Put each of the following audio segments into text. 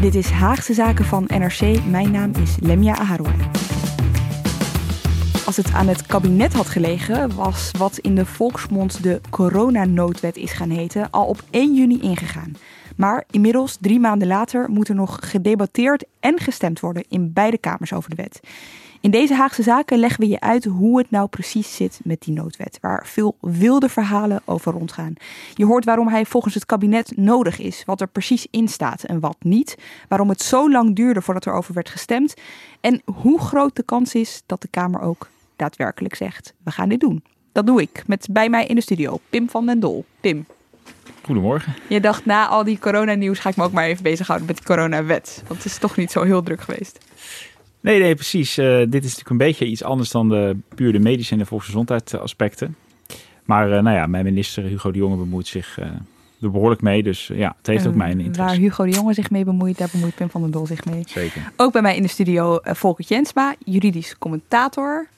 Dit is Haagse Zaken van NRC. Mijn naam is Lemia Aharouai. Als het aan het kabinet had gelegen, was wat in de volksmond de coronanoodwet is gaan heten, al op 1 juni ingegaan. Maar inmiddels, drie maanden later, moet er nog gedebatteerd en gestemd worden in beide kamers over de wet. In deze Haagse zaken leggen we je uit hoe het nou precies zit met die noodwet, waar veel wilde verhalen over rondgaan. Je hoort waarom hij volgens het kabinet nodig is, wat er precies in staat en wat niet, waarom het zo lang duurde voordat er over werd gestemd en hoe groot de kans is dat de Kamer ook daadwerkelijk zegt: we gaan dit doen. Dat doe ik met bij mij in de studio Pim van den Dol. Pim. Goedemorgen. Je dacht na al die coronanieuws ga ik me ook maar even bezighouden met die coronawet. Want het is toch niet zo heel druk geweest. Nee, nee, precies. Uh, dit is natuurlijk een beetje iets anders dan de puur de medische en de volksgezondheidsaspecten. Maar uh, nou ja, mijn minister Hugo de Jonge bemoeit zich uh, er behoorlijk mee. Dus ja, het heeft ook mijn interesse. Waar Hugo de Jonge zich mee bemoeit, daar bemoeit Pim van den Dol zich mee. Zeker. Ook bij mij in de studio Volker Jensma, juridisch commentator.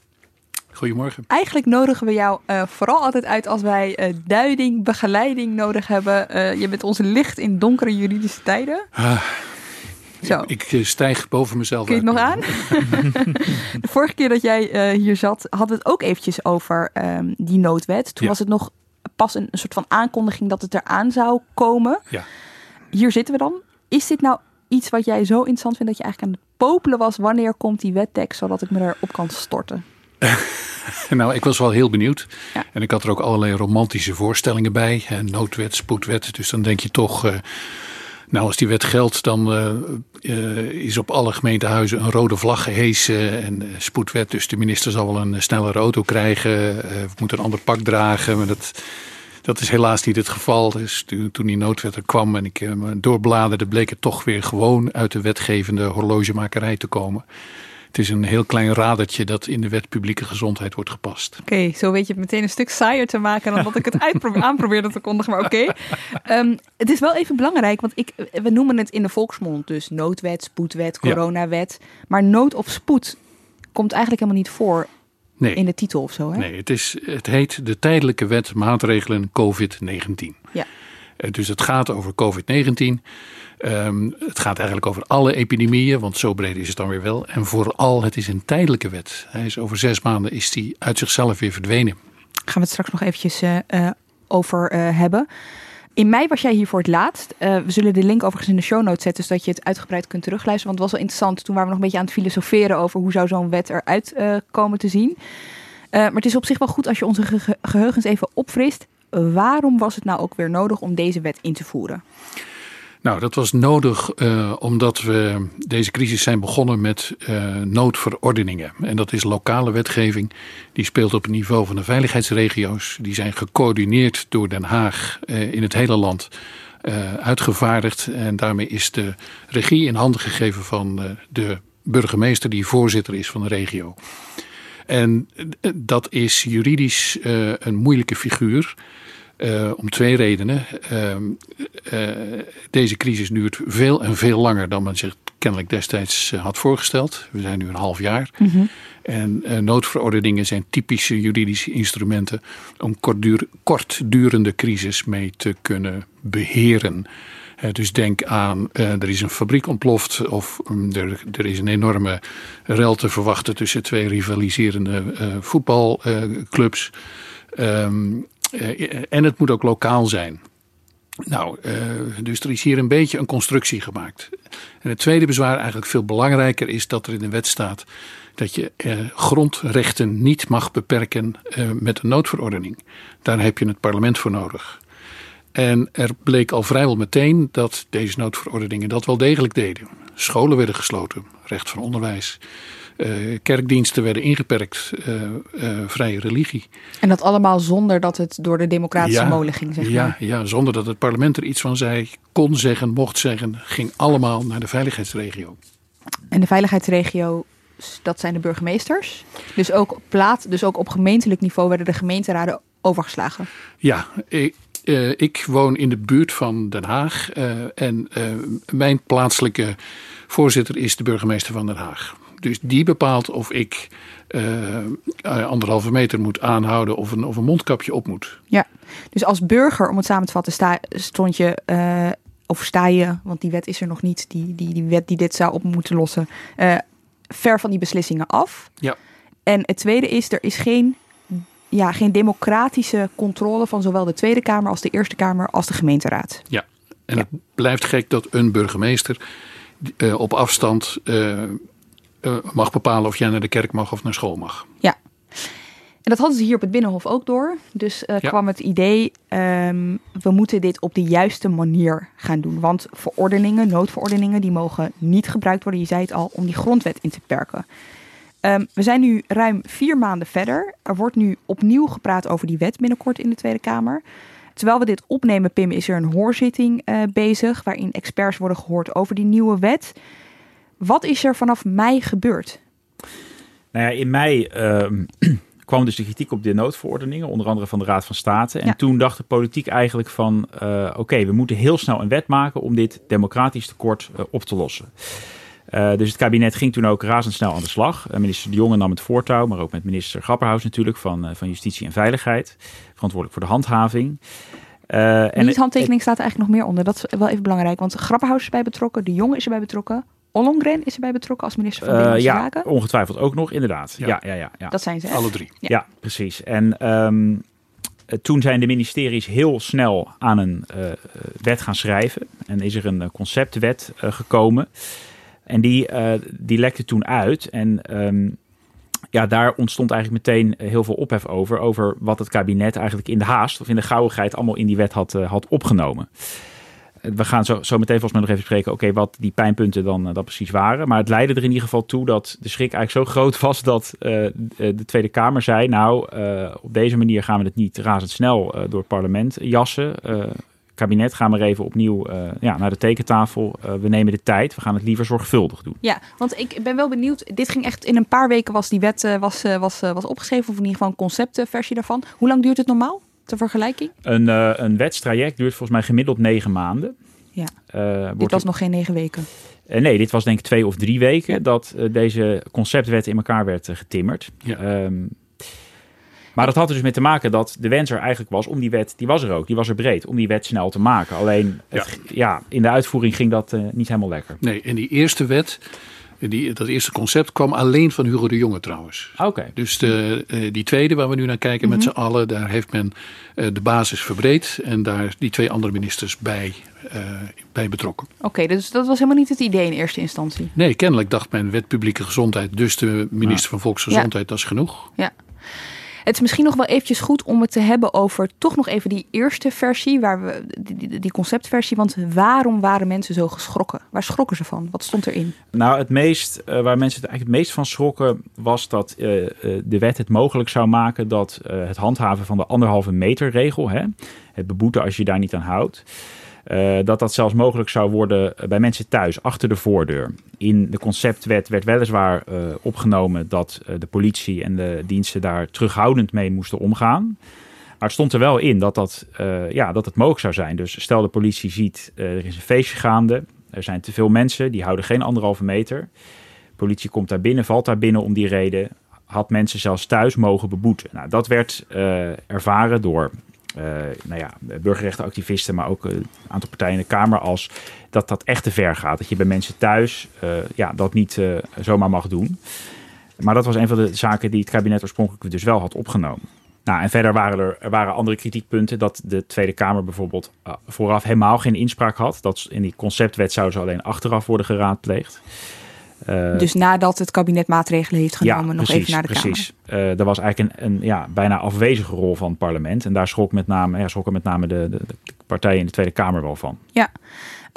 Goedemorgen. Eigenlijk nodigen we jou uh, vooral altijd uit als wij uh, duiding, begeleiding nodig hebben. Uh, je bent onze licht in donkere juridische tijden. Zo. Ik, ik, stijg boven mezelf Kun je het nog aan? De vorige keer dat jij hier zat, hadden we het ook eventjes over um, die noodwet. Toen ja. was het nog pas een, een, soort van aankondiging dat het eraan zou komen. Ja. Hier zitten we dan. Is dit nou iets wat jij zo interessant vindt dat je eigenlijk aan het popelen was? Wanneer komt die wettekst, zodat ik me erop kan storten? nou, ik was wel heel benieuwd. Ja. En ik had er ook allerlei romantische voorstellingen bij. Noodwet, spoedwet. Dus dan denk je toch. Uh, nou, als die wet geldt, dan uh, uh, is op alle gemeentehuizen een rode vlag gehesen. En spoedwet, dus de minister zal wel een snellere auto krijgen. moet een ander pak dragen. Maar dat, dat is helaas niet het geval. Dus toen, die noodwet er kwam en ik doorbladerde, bleek het toch weer gewoon uit de wetgevende horlogemakerij te komen. Het is een heel klein radertje dat in de wet publieke gezondheid wordt gepast. Oké, okay, zo weet je het meteen een stuk saaier te maken dan dat ik het aanprobeerde te kondigen. Maar oké, okay. um, het is wel even belangrijk, want ik, we noemen het in de volksmond dus noodwet, spoedwet, coronawet. Ja. Maar nood of spoed komt eigenlijk helemaal niet voor nee. in de titel of zo. Hè? Nee, het, is, het heet de tijdelijke wet maatregelen COVID-19. Ja. Dus het gaat over COVID-19. Um, het gaat eigenlijk over alle epidemieën, want zo breed is het dan weer wel. En vooral, het is een tijdelijke wet. Hij is over zes maanden is die uit zichzelf weer verdwenen. Gaan we het straks nog eventjes uh, uh, over uh, hebben. In mei was jij hier voor het laatst. we zullen de link overigens in de show notes zetten, zodat je het uitgebreid kunt terugluisteren. Want het was wel interessant. Toen waren we nog een beetje aan het filosoferen over hoe zou zo'n wet eruit komen te zien. maar het is op zich wel goed als je onze ge geheugens even opfrist. Waarom was het nou ook weer nodig om deze wet in te voeren? Nou, dat was nodig uh, omdat we deze crisis zijn begonnen met uh, noodverordeningen. En dat is lokale wetgeving. Die speelt op het niveau van de veiligheidsregio's. Die zijn gecoördineerd door Den Haag uh, in het hele land uitgevaardigd. En daarmee is de regie in handen gegeven van de burgemeester die voorzitter is van de regio. En dat is juridisch een moeilijke figuur. Uh, om twee redenen. Uh, uh, deze crisis duurt veel en veel langer dan men zich kennelijk destijds had voorgesteld. We zijn nu een half jaar. Mm -hmm. En noodverordeningen zijn typische juridische instrumenten om kortduur, kortdurende crisis mee te kunnen beheren. dus denk aan, er is een fabriek ontploft of um, er, er, is een enorme rel te verwachten tussen twee rivaliserende voetbalclubs. Um, uh, en het moet ook lokaal zijn. Nou, uh, dus er is hier een beetje een constructie gemaakt. En het tweede bezwaar, eigenlijk veel belangrijker, is dat er in de wet staat dat je uh, grondrechten niet mag beperken met een noodverordening. Daar heb je het parlement voor nodig. En er bleek al vrijwel meteen dat deze noodverordeningen dat wel degelijk deden. scholen werden gesloten, recht van onderwijs. Uh, kerkdiensten werden ingeperkt, uh, uh, vrije religie. En dat allemaal zonder dat het door de democratische molen ging, zeg ja, Ja, zonder dat het parlement er iets van zei, kon zeggen, mocht zeggen, ging allemaal naar de veiligheidsregio. En de veiligheidsregio, dat zijn de burgemeesters. Dus ook, op plaat, dus ook op gemeentelijk niveau werden de gemeenteraden overgeslagen. Ja, ik, ik woon in de buurt van Den Haag en mijn plaatselijke voorzitter is de burgemeester van Den Haag. Dus die bepaalt of ik uh, anderhalve meter moet aanhouden of een, of een mondkapje op moet. Ja, dus als burger, om het samen te vatten, sta, stond je, uh, of sta je, want die wet is er nog niet, die, die, die wet die dit zou op moeten lossen, uh, ver van die beslissingen af. Ja. En het tweede is, er is geen, ja, geen democratische controle van zowel de Tweede Kamer als de Eerste Kamer als de gemeenteraad. Ja, en het blijft gek dat een burgemeester op afstand uh, mag bepalen of jij naar de kerk mag of naar school mag. Ja. En dat hadden ze hier op het Binnenhof ook door. Dus uh, kwam het idee, um, we moeten dit op de juiste manier gaan doen. Want verordeningen, noodverordeningen, die mogen niet gebruikt worden, je zei het al, om die grondwet in te perken. Um, we zijn nu ruim vier maanden verder. Er wordt nu opnieuw gepraat over die wet binnenkort in de Tweede Kamer. Terwijl we dit opnemen, Pim, is er een hoorzitting uh, bezig... waarin experts worden gehoord over die nieuwe wet... Wat is er vanaf mei gebeurd? Nou ja, in mei uh, kwam dus de kritiek op de noodverordeningen, onder andere van de Raad van State. En toen dacht de politiek eigenlijk van, uh, oké, we moeten heel snel een wet maken om dit democratisch tekort uh, op te lossen. Uh, dus het kabinet ging toen ook razendsnel aan de slag. minister De Jonge nam het voortouw, maar ook met minister Grapperhaus natuurlijk van, van Justitie en Veiligheid. Verantwoordelijk voor de handhaving. En Niet handtekening staat er eigenlijk nog meer onder. Dat is wel even belangrijk, want Grapperhaus is bij betrokken, De Jonge is erbij betrokken. Ollongren is erbij betrokken als minister van Binnenlandse uh, ja, Zaken. ongetwijfeld ook nog, inderdaad. Ja, ja, ja. ja, Dat zijn ze. Alle drie. Ja, ja precies. En um, toen zijn de ministeries heel snel aan een uh, wet gaan schrijven. En is er een conceptwet uh, gekomen. En die, die lekte toen uit. En um, ja, daar ontstond eigenlijk meteen heel veel ophef over. Over wat het kabinet eigenlijk in de haast of in de gauwigheid allemaal in die wet had, had opgenomen we gaan zo, zo meteen volgens mij nog even spreken, oké, wat die pijnpunten dan uh, dat precies waren. Maar het leidde er in ieder geval toe dat de schrik eigenlijk zo groot was dat uh, de Tweede Kamer zei, nou, op deze manier gaan we het niet razendsnel door het parlement jassen. kabinet, gaan we even opnieuw ja, naar de tekentafel. we nemen de tijd, we gaan het liever zorgvuldig doen. Ja, want ik ben wel benieuwd, dit ging echt in een paar weken was die wet was, was, was opgeschreven, of in ieder geval een conceptversie daarvan. Hoe lang duurt het normaal? Ter vergelijking? Een, uh, een wetstraject duurt volgens mij gemiddeld negen maanden. Ja. Uh, dit was nog geen negen weken. Uh, nee, dit was denk ik twee of drie weken ja. dat deze conceptwet in elkaar werd getimmerd. Ja. Um, maar dat had er dus mee te maken dat de wens er eigenlijk was om die wet, die was er ook, die was er breed, om die wet snel te maken. Alleen het, ja. ja. in de uitvoering ging dat niet helemaal lekker. Nee, in die eerste wet die, dat eerste concept kwam alleen van Hugo de Jonge trouwens. Oké. Dus de, die tweede waar we nu naar kijken mm -hmm. met z'n allen, daar heeft men de basis verbreed en daar die twee andere ministers bij, uh, bij betrokken. Oké, okay, dus dat was helemaal niet het idee in eerste instantie? Nee, kennelijk dacht men wet publieke gezondheid, dus de minister ja. van Volksgezondheid, ja. dat is genoeg. Ja. Het is misschien nog wel eventjes goed om het te hebben over toch nog even die eerste versie, waar we, die, conceptversie. Want waarom waren mensen zo geschrokken? Waar schrokken ze van? Wat stond erin? Nou, het meest, uh, waar mensen eigenlijk het meest van schrokken was dat uh, de wet het mogelijk zou maken dat het handhaven van de anderhalve meter regel, hè, het beboeten als je daar niet aan houdt. Uh, dat dat zelfs mogelijk zou worden bij mensen thuis, achter de voordeur. In de conceptwet werd weliswaar uh, opgenomen dat de politie en de diensten daar terughoudend mee moesten omgaan. Maar het stond er wel in dat, dat, ja, dat het mogelijk zou zijn. Dus stel de politie ziet, er is een feestje gaande, er zijn te veel mensen, die houden geen anderhalve meter. De politie komt daar binnen, valt daar binnen om die reden. Had mensen zelfs thuis mogen beboeten. Nou, dat werd ervaren door nou ja, burgerrechtenactivisten, maar ook een aantal partijen in de Kamer als dat dat echt te ver gaat. Dat je bij mensen thuis uh, ja, dat niet zomaar mag doen. Maar dat was een van de zaken die het kabinet oorspronkelijk dus wel had opgenomen. Nou, en verder waren er, er waren andere kritiekpunten dat de Tweede Kamer bijvoorbeeld vooraf helemaal geen inspraak had. Dat in die conceptwet zou ze alleen achteraf worden geraadpleegd. Uh, dus nadat het kabinet maatregelen heeft genomen, ja, nog precies, even naar de precies. Kamer. Uh, er was eigenlijk een, een ja, bijna afwezige rol van het parlement. En daar schrok met name, ja, schrokken met name de, de, de, partijen in de Tweede Kamer wel van. Ja,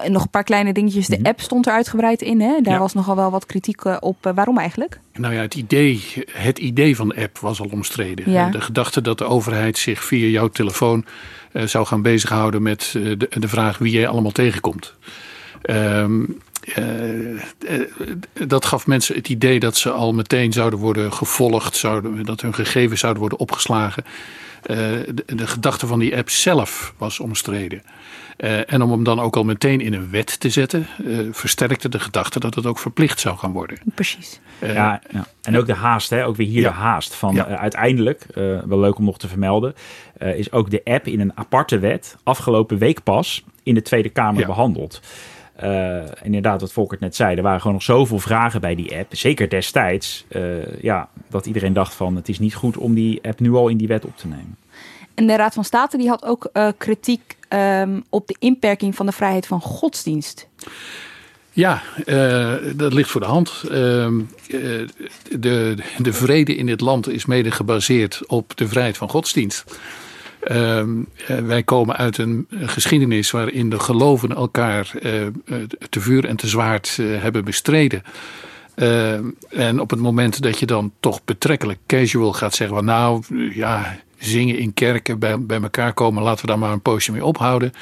Uh, nog een paar kleine dingetjes. De Mhm. app stond er uitgebreid in. Hè? Daar Ja. was nogal wel wat kritiek op. Waarom eigenlijk? Nou ja, het idee, het idee van de app was al omstreden. Ja. De gedachte dat de overheid zich via jouw telefoon uh, zou gaan bezighouden met de, de, vraag wie je allemaal tegenkomt. Um, dat gaf mensen het idee dat ze al meteen zouden worden gevolgd, zouden, dat hun gegevens zouden worden opgeslagen. De, de, gedachte van die app zelf was omstreden. Uh, en om hem dan ook al meteen in een wet te zetten, uh, versterkte de gedachte dat het ook verplicht zou gaan worden. Precies. Uh, ja, ja, en ook de haast, hè? ook weer hier ja. de haast. Van, Ja. uiteindelijk, wel leuk om nog te vermelden, is ook de app in een aparte wet afgelopen week pas in de Tweede Kamer Ja. behandeld. Uh, inderdaad, wat Volkert net zei, er waren gewoon nog zoveel vragen bij die app. Zeker destijds, uh, ja, dat iedereen dacht van het is niet goed om die app nu al in die wet op te nemen. En de Raad van State die had ook uh, kritiek um, op de inperking van de vrijheid van godsdienst. Ja, uh, dat ligt voor de hand. Uh, de, de vrede in dit land is mede gebaseerd op de vrijheid van godsdienst. Uh, wij komen uit een geschiedenis waarin de geloven elkaar uh, te vuur en te zwaard hebben bestreden. Uh, en op het moment dat je dan toch betrekkelijk casual gaat zeggen: van, Nou ja, zingen in kerken, bij, bij elkaar komen, laten we daar maar een poosje mee ophouden.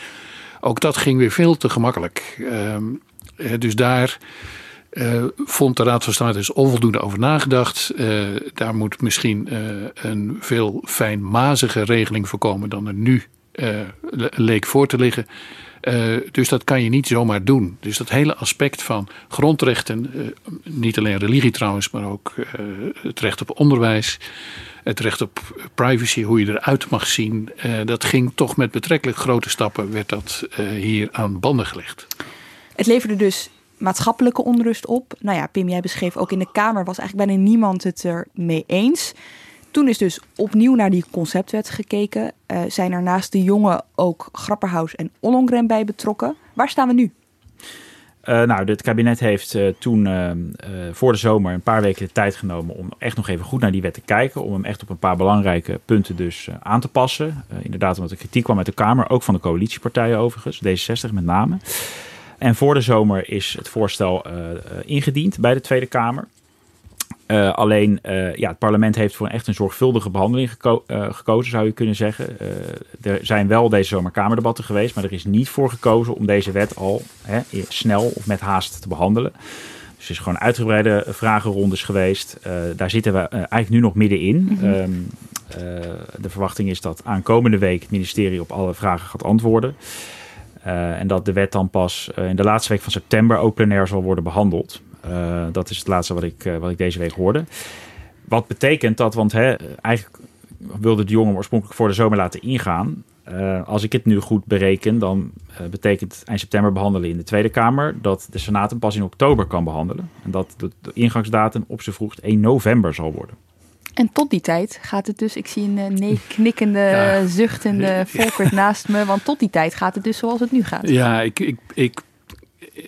Ook dat ging weer veel te gemakkelijk. Uh, dus daar uh, vond de Raad van State dus onvoldoende over nagedacht. Uh, daar moet misschien uh, een veel fijnmazige regeling voor komen dan er nu leek voor te liggen. dus dat kan je niet zomaar doen. Dus dat hele aspect van grondrechten, niet alleen religie trouwens, maar ook het recht op onderwijs, het recht op privacy, hoe je eruit mag zien, dat ging toch met betrekkelijk grote stappen, werd dat hier aan banden gelegd. Het leverde dus maatschappelijke onrust op. Nou ja, Pim, jij beschreef ook in de Kamer was eigenlijk bijna niemand het er mee eens. Toen is dus opnieuw naar die conceptwet gekeken. Uh, zijn er naast de jongen ook Grapperhaus en Ollongren bij betrokken. Waar staan we nu? Uh, nou, het kabinet heeft uh, toen voor de zomer een paar weken de tijd genomen om echt nog even goed naar die wet te kijken. Om hem echt op een paar belangrijke punten dus aan te passen. inderdaad, omdat er kritiek kwam uit de Kamer, ook van de coalitiepartijen overigens, D66 met name. En voor de zomer is het voorstel uh, ingediend bij de Tweede Kamer. Uh, alleen, uh, ja, het parlement heeft voor echt een zorgvuldige behandeling geko gekozen, zou je kunnen zeggen. er zijn wel deze zomer Kamerdebatten geweest, maar er is niet voor gekozen om deze wet al hè, snel of met haast te behandelen. Dus er is gewoon uitgebreide vragenrondes geweest. daar zitten we eigenlijk nu nog middenin. Mm -hmm. um, de verwachting is dat aankomende week het ministerie op alle vragen gaat antwoorden. Uh, en dat de wet dan pas uh, in de laatste week van september ook plenair zal worden behandeld. Uh, dat is het laatste wat ik, wat ik deze week hoorde. Wat betekent dat, want hè, eigenlijk wilde de jongen oorspronkelijk voor de zomer laten ingaan. als ik het nu goed bereken, dan betekent eind september behandelen in de Tweede Kamer dat de Senaat hem pas in oktober kan behandelen. En dat de, ingangsdatum op z'n vroegst 1 november zal worden. En tot die tijd gaat het dus, ik zie een uh, nee knikkende, ja. zuchtende Volkert naast me, want tot die tijd gaat het dus zoals het nu gaat. Ja, ik, ik, ik,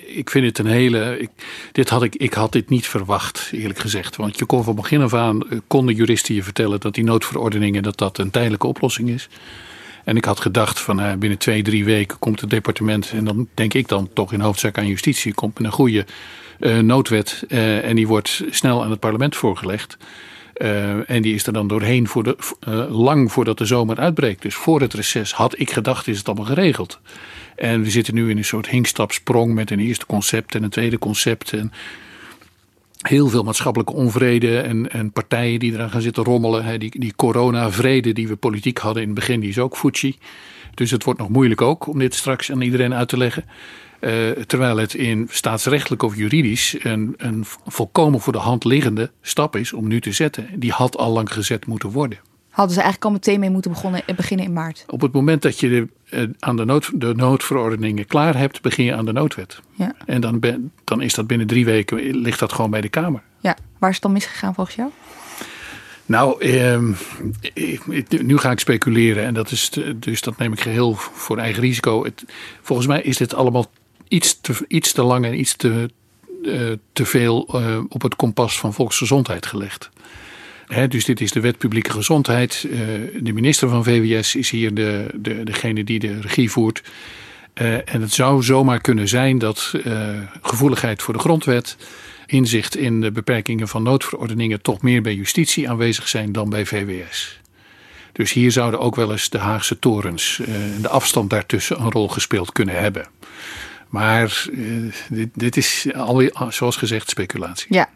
ik vind het een hele. Ik, dit had ik, ik had dit niet verwacht, eerlijk gezegd. Want je kon van begin af aan, uh, konden juristen je vertellen dat die noodverordeningen dat dat een tijdelijke oplossing is. En ik had gedacht van uh, binnen twee, drie weken komt het departement, en dan denk ik dan toch in hoofdzaak aan justitie, komt met een goede uh, noodwet en die wordt snel aan het parlement voorgelegd. Uh, en die is er dan doorheen voor de, uh, lang voordat de zomer uitbreekt. Dus voor het reces had ik gedacht, is het allemaal geregeld. En we zitten nu in een soort hinkstapsprong met een eerste concept en een tweede concept. En heel veel maatschappelijke onvrede en, en partijen die eraan gaan zitten rommelen. Die, die corona-vrede die we politiek hadden in het begin, die is ook Fuji. Dus het wordt nog moeilijk ook om dit straks aan iedereen uit te leggen. Uh, terwijl het in staatsrechtelijk of juridisch een, een volkomen voor de hand liggende stap is om nu te zetten. Die had al lang gezet moeten worden. Hadden ze eigenlijk al meteen mee moeten begonnen, beginnen in maart? Op het moment dat je de, uh, aan de, nood, de noodverordeningen klaar hebt, begin je aan de noodwet. Ja. En dan, ben, dan is dat binnen drie weken, ligt dat gewoon bij de Kamer. Ja, waar is het dan misgegaan volgens jou? Nou, eh, nu ga ik speculeren en dat is dus dat neem ik geheel voor eigen risico. Het, volgens mij is dit allemaal iets te, iets te lang en iets te, uh, te veel uh, op het kompas van volksgezondheid gelegd. Hè, dus dit is de wet publieke gezondheid. Uh, de minister van VWS is hier de, de, degene die de regie voert. en het zou zomaar kunnen zijn dat gevoeligheid voor de grondwet, inzicht in de beperkingen van noodverordeningen toch meer bij justitie aanwezig zijn dan bij VWS. Dus hier zouden ook wel eens de Haagse torens en de afstand daartussen een rol gespeeld kunnen hebben. Maar dit, dit is alweer, zoals gezegd, speculatie. Ja,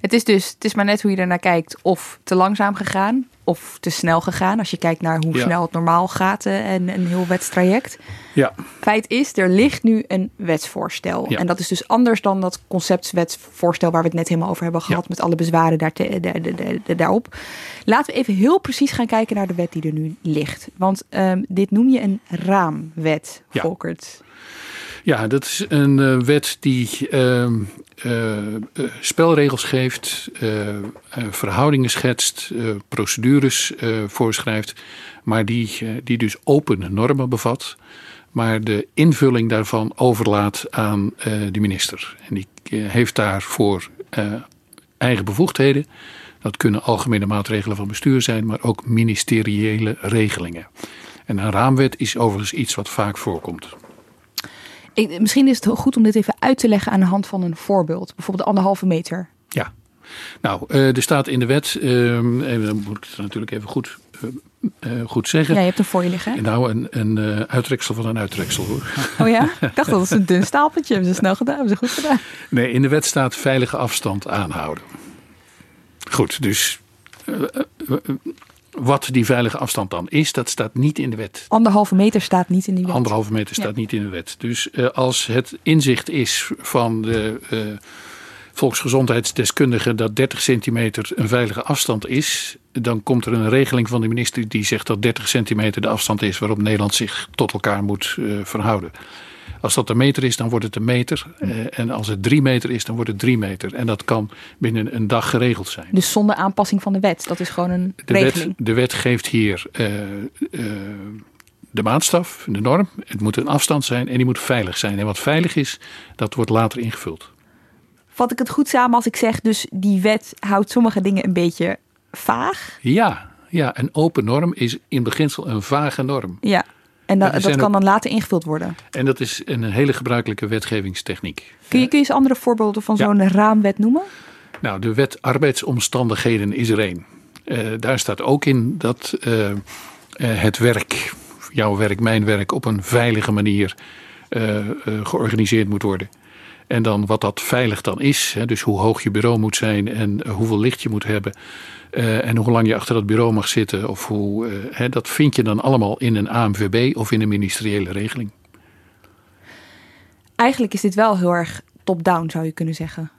het is dus, het is maar net hoe je ernaar kijkt. Of te langzaam gegaan, of te snel gegaan. Als je kijkt naar hoe snel het normaal gaat eh, en een heel wetstraject. Ja. Feit is, er ligt nu een wetsvoorstel. En dat is dus anders dan dat conceptwetsvoorstel waar we het net helemaal over hebben gehad. Met alle bezwaren daar te, daarop. Laten we even heel precies gaan kijken naar de wet die er nu ligt. Want um, dit noem je een raamwet, Volkert. Ja, dat is een uh, wet die uh, uh, spelregels geeft, verhoudingen schetst, procedures voorschrijft, maar die, die dus open normen bevat, maar de invulling daarvan overlaat aan de minister. En die heeft daarvoor eigen bevoegdheden. Dat kunnen algemene maatregelen van bestuur zijn, maar ook ministeriële regelingen. En een raamwet is overigens iets wat vaak voorkomt. Ik, misschien is het goed om dit even uit te leggen aan de hand van een voorbeeld. Bijvoorbeeld anderhalve meter. Ja. Nou, uh, er staat in de wet, uh, en dan moet ik het natuurlijk even goed, uh, goed zeggen. Ja, je hebt hem voor je liggen. Nou, een, een uittreksel van een uittreksel hoor. Oh ja? Ik dacht dat was een dun stapeltje. Hebben ze snel gedaan, hebben ze goed gedaan. Nee, in de wet staat veilige afstand aanhouden. Goed, dus wat die veilige afstand dan is, dat staat niet in de wet. Anderhalve meter staat niet in die wet. Anderhalve meter staat niet in de wet. Dus uh, als het inzicht is van de uh, volksgezondheidsdeskundige dat 30 centimeter een veilige afstand is, dan komt er een regeling van de minister die zegt dat 30 centimeter de afstand is waarop Nederland zich tot elkaar moet uh, verhouden. Als dat een meter is, dan wordt het een meter. Eh, en als het drie meter is, dan wordt het drie meter. En dat kan binnen een dag geregeld zijn. Dus zonder aanpassing van de wet? Dat is gewoon een de regeling? Wet, de wet geeft hier uh, uh, de maatstaf, de norm. Het moet een afstand zijn en die moet veilig zijn. En wat veilig is, dat wordt later ingevuld. Vat ik het goed samen als ik zeg, dus die wet houdt sommige dingen een beetje vaag? Ja, ja een open norm is in beginsel een vage norm. Ja. En dat, dat kan dan later ingevuld worden. En dat is een hele gebruikelijke wetgevingstechniek. Kun je, kun je eens andere voorbeelden van zo'n raamwet noemen? Nou, de wet arbeidsomstandigheden is er één. Uh, daar staat ook in dat uh, uh, het werk, jouw werk, mijn werk, op een veilige manier georganiseerd moet worden. En dan wat dat veilig dan is, hè, dus hoe hoog je bureau moet zijn en hoeveel licht je moet hebben. Uh, en hoe lang je achter dat bureau mag zitten. Of hoe, uh, hè, dat vind je dan allemaal in een AMVB of in een ministeriële regeling. Eigenlijk is dit wel heel erg top-down, zou je kunnen zeggen.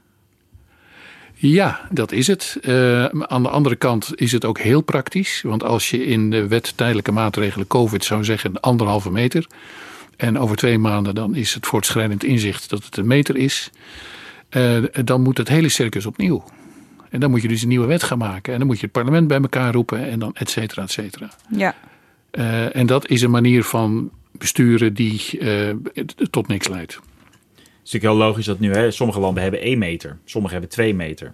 Ja, dat is het. Uh, aan de andere kant is het ook heel praktisch. Want als je in de wet tijdelijke maatregelen COVID zou zeggen anderhalve meter. En over twee maanden dan is het voortschrijdend inzicht dat het een meter is. dan moet het hele circus opnieuw. En dan moet je dus een nieuwe wet gaan maken. En dan moet je het parlement bij elkaar roepen en dan et cetera, et cetera. Ja. Uh, en dat is een manier van besturen die uh, tot niks leidt. Het is natuurlijk heel logisch dat nu hè, sommige landen hebben één meter, sommige hebben twee meter.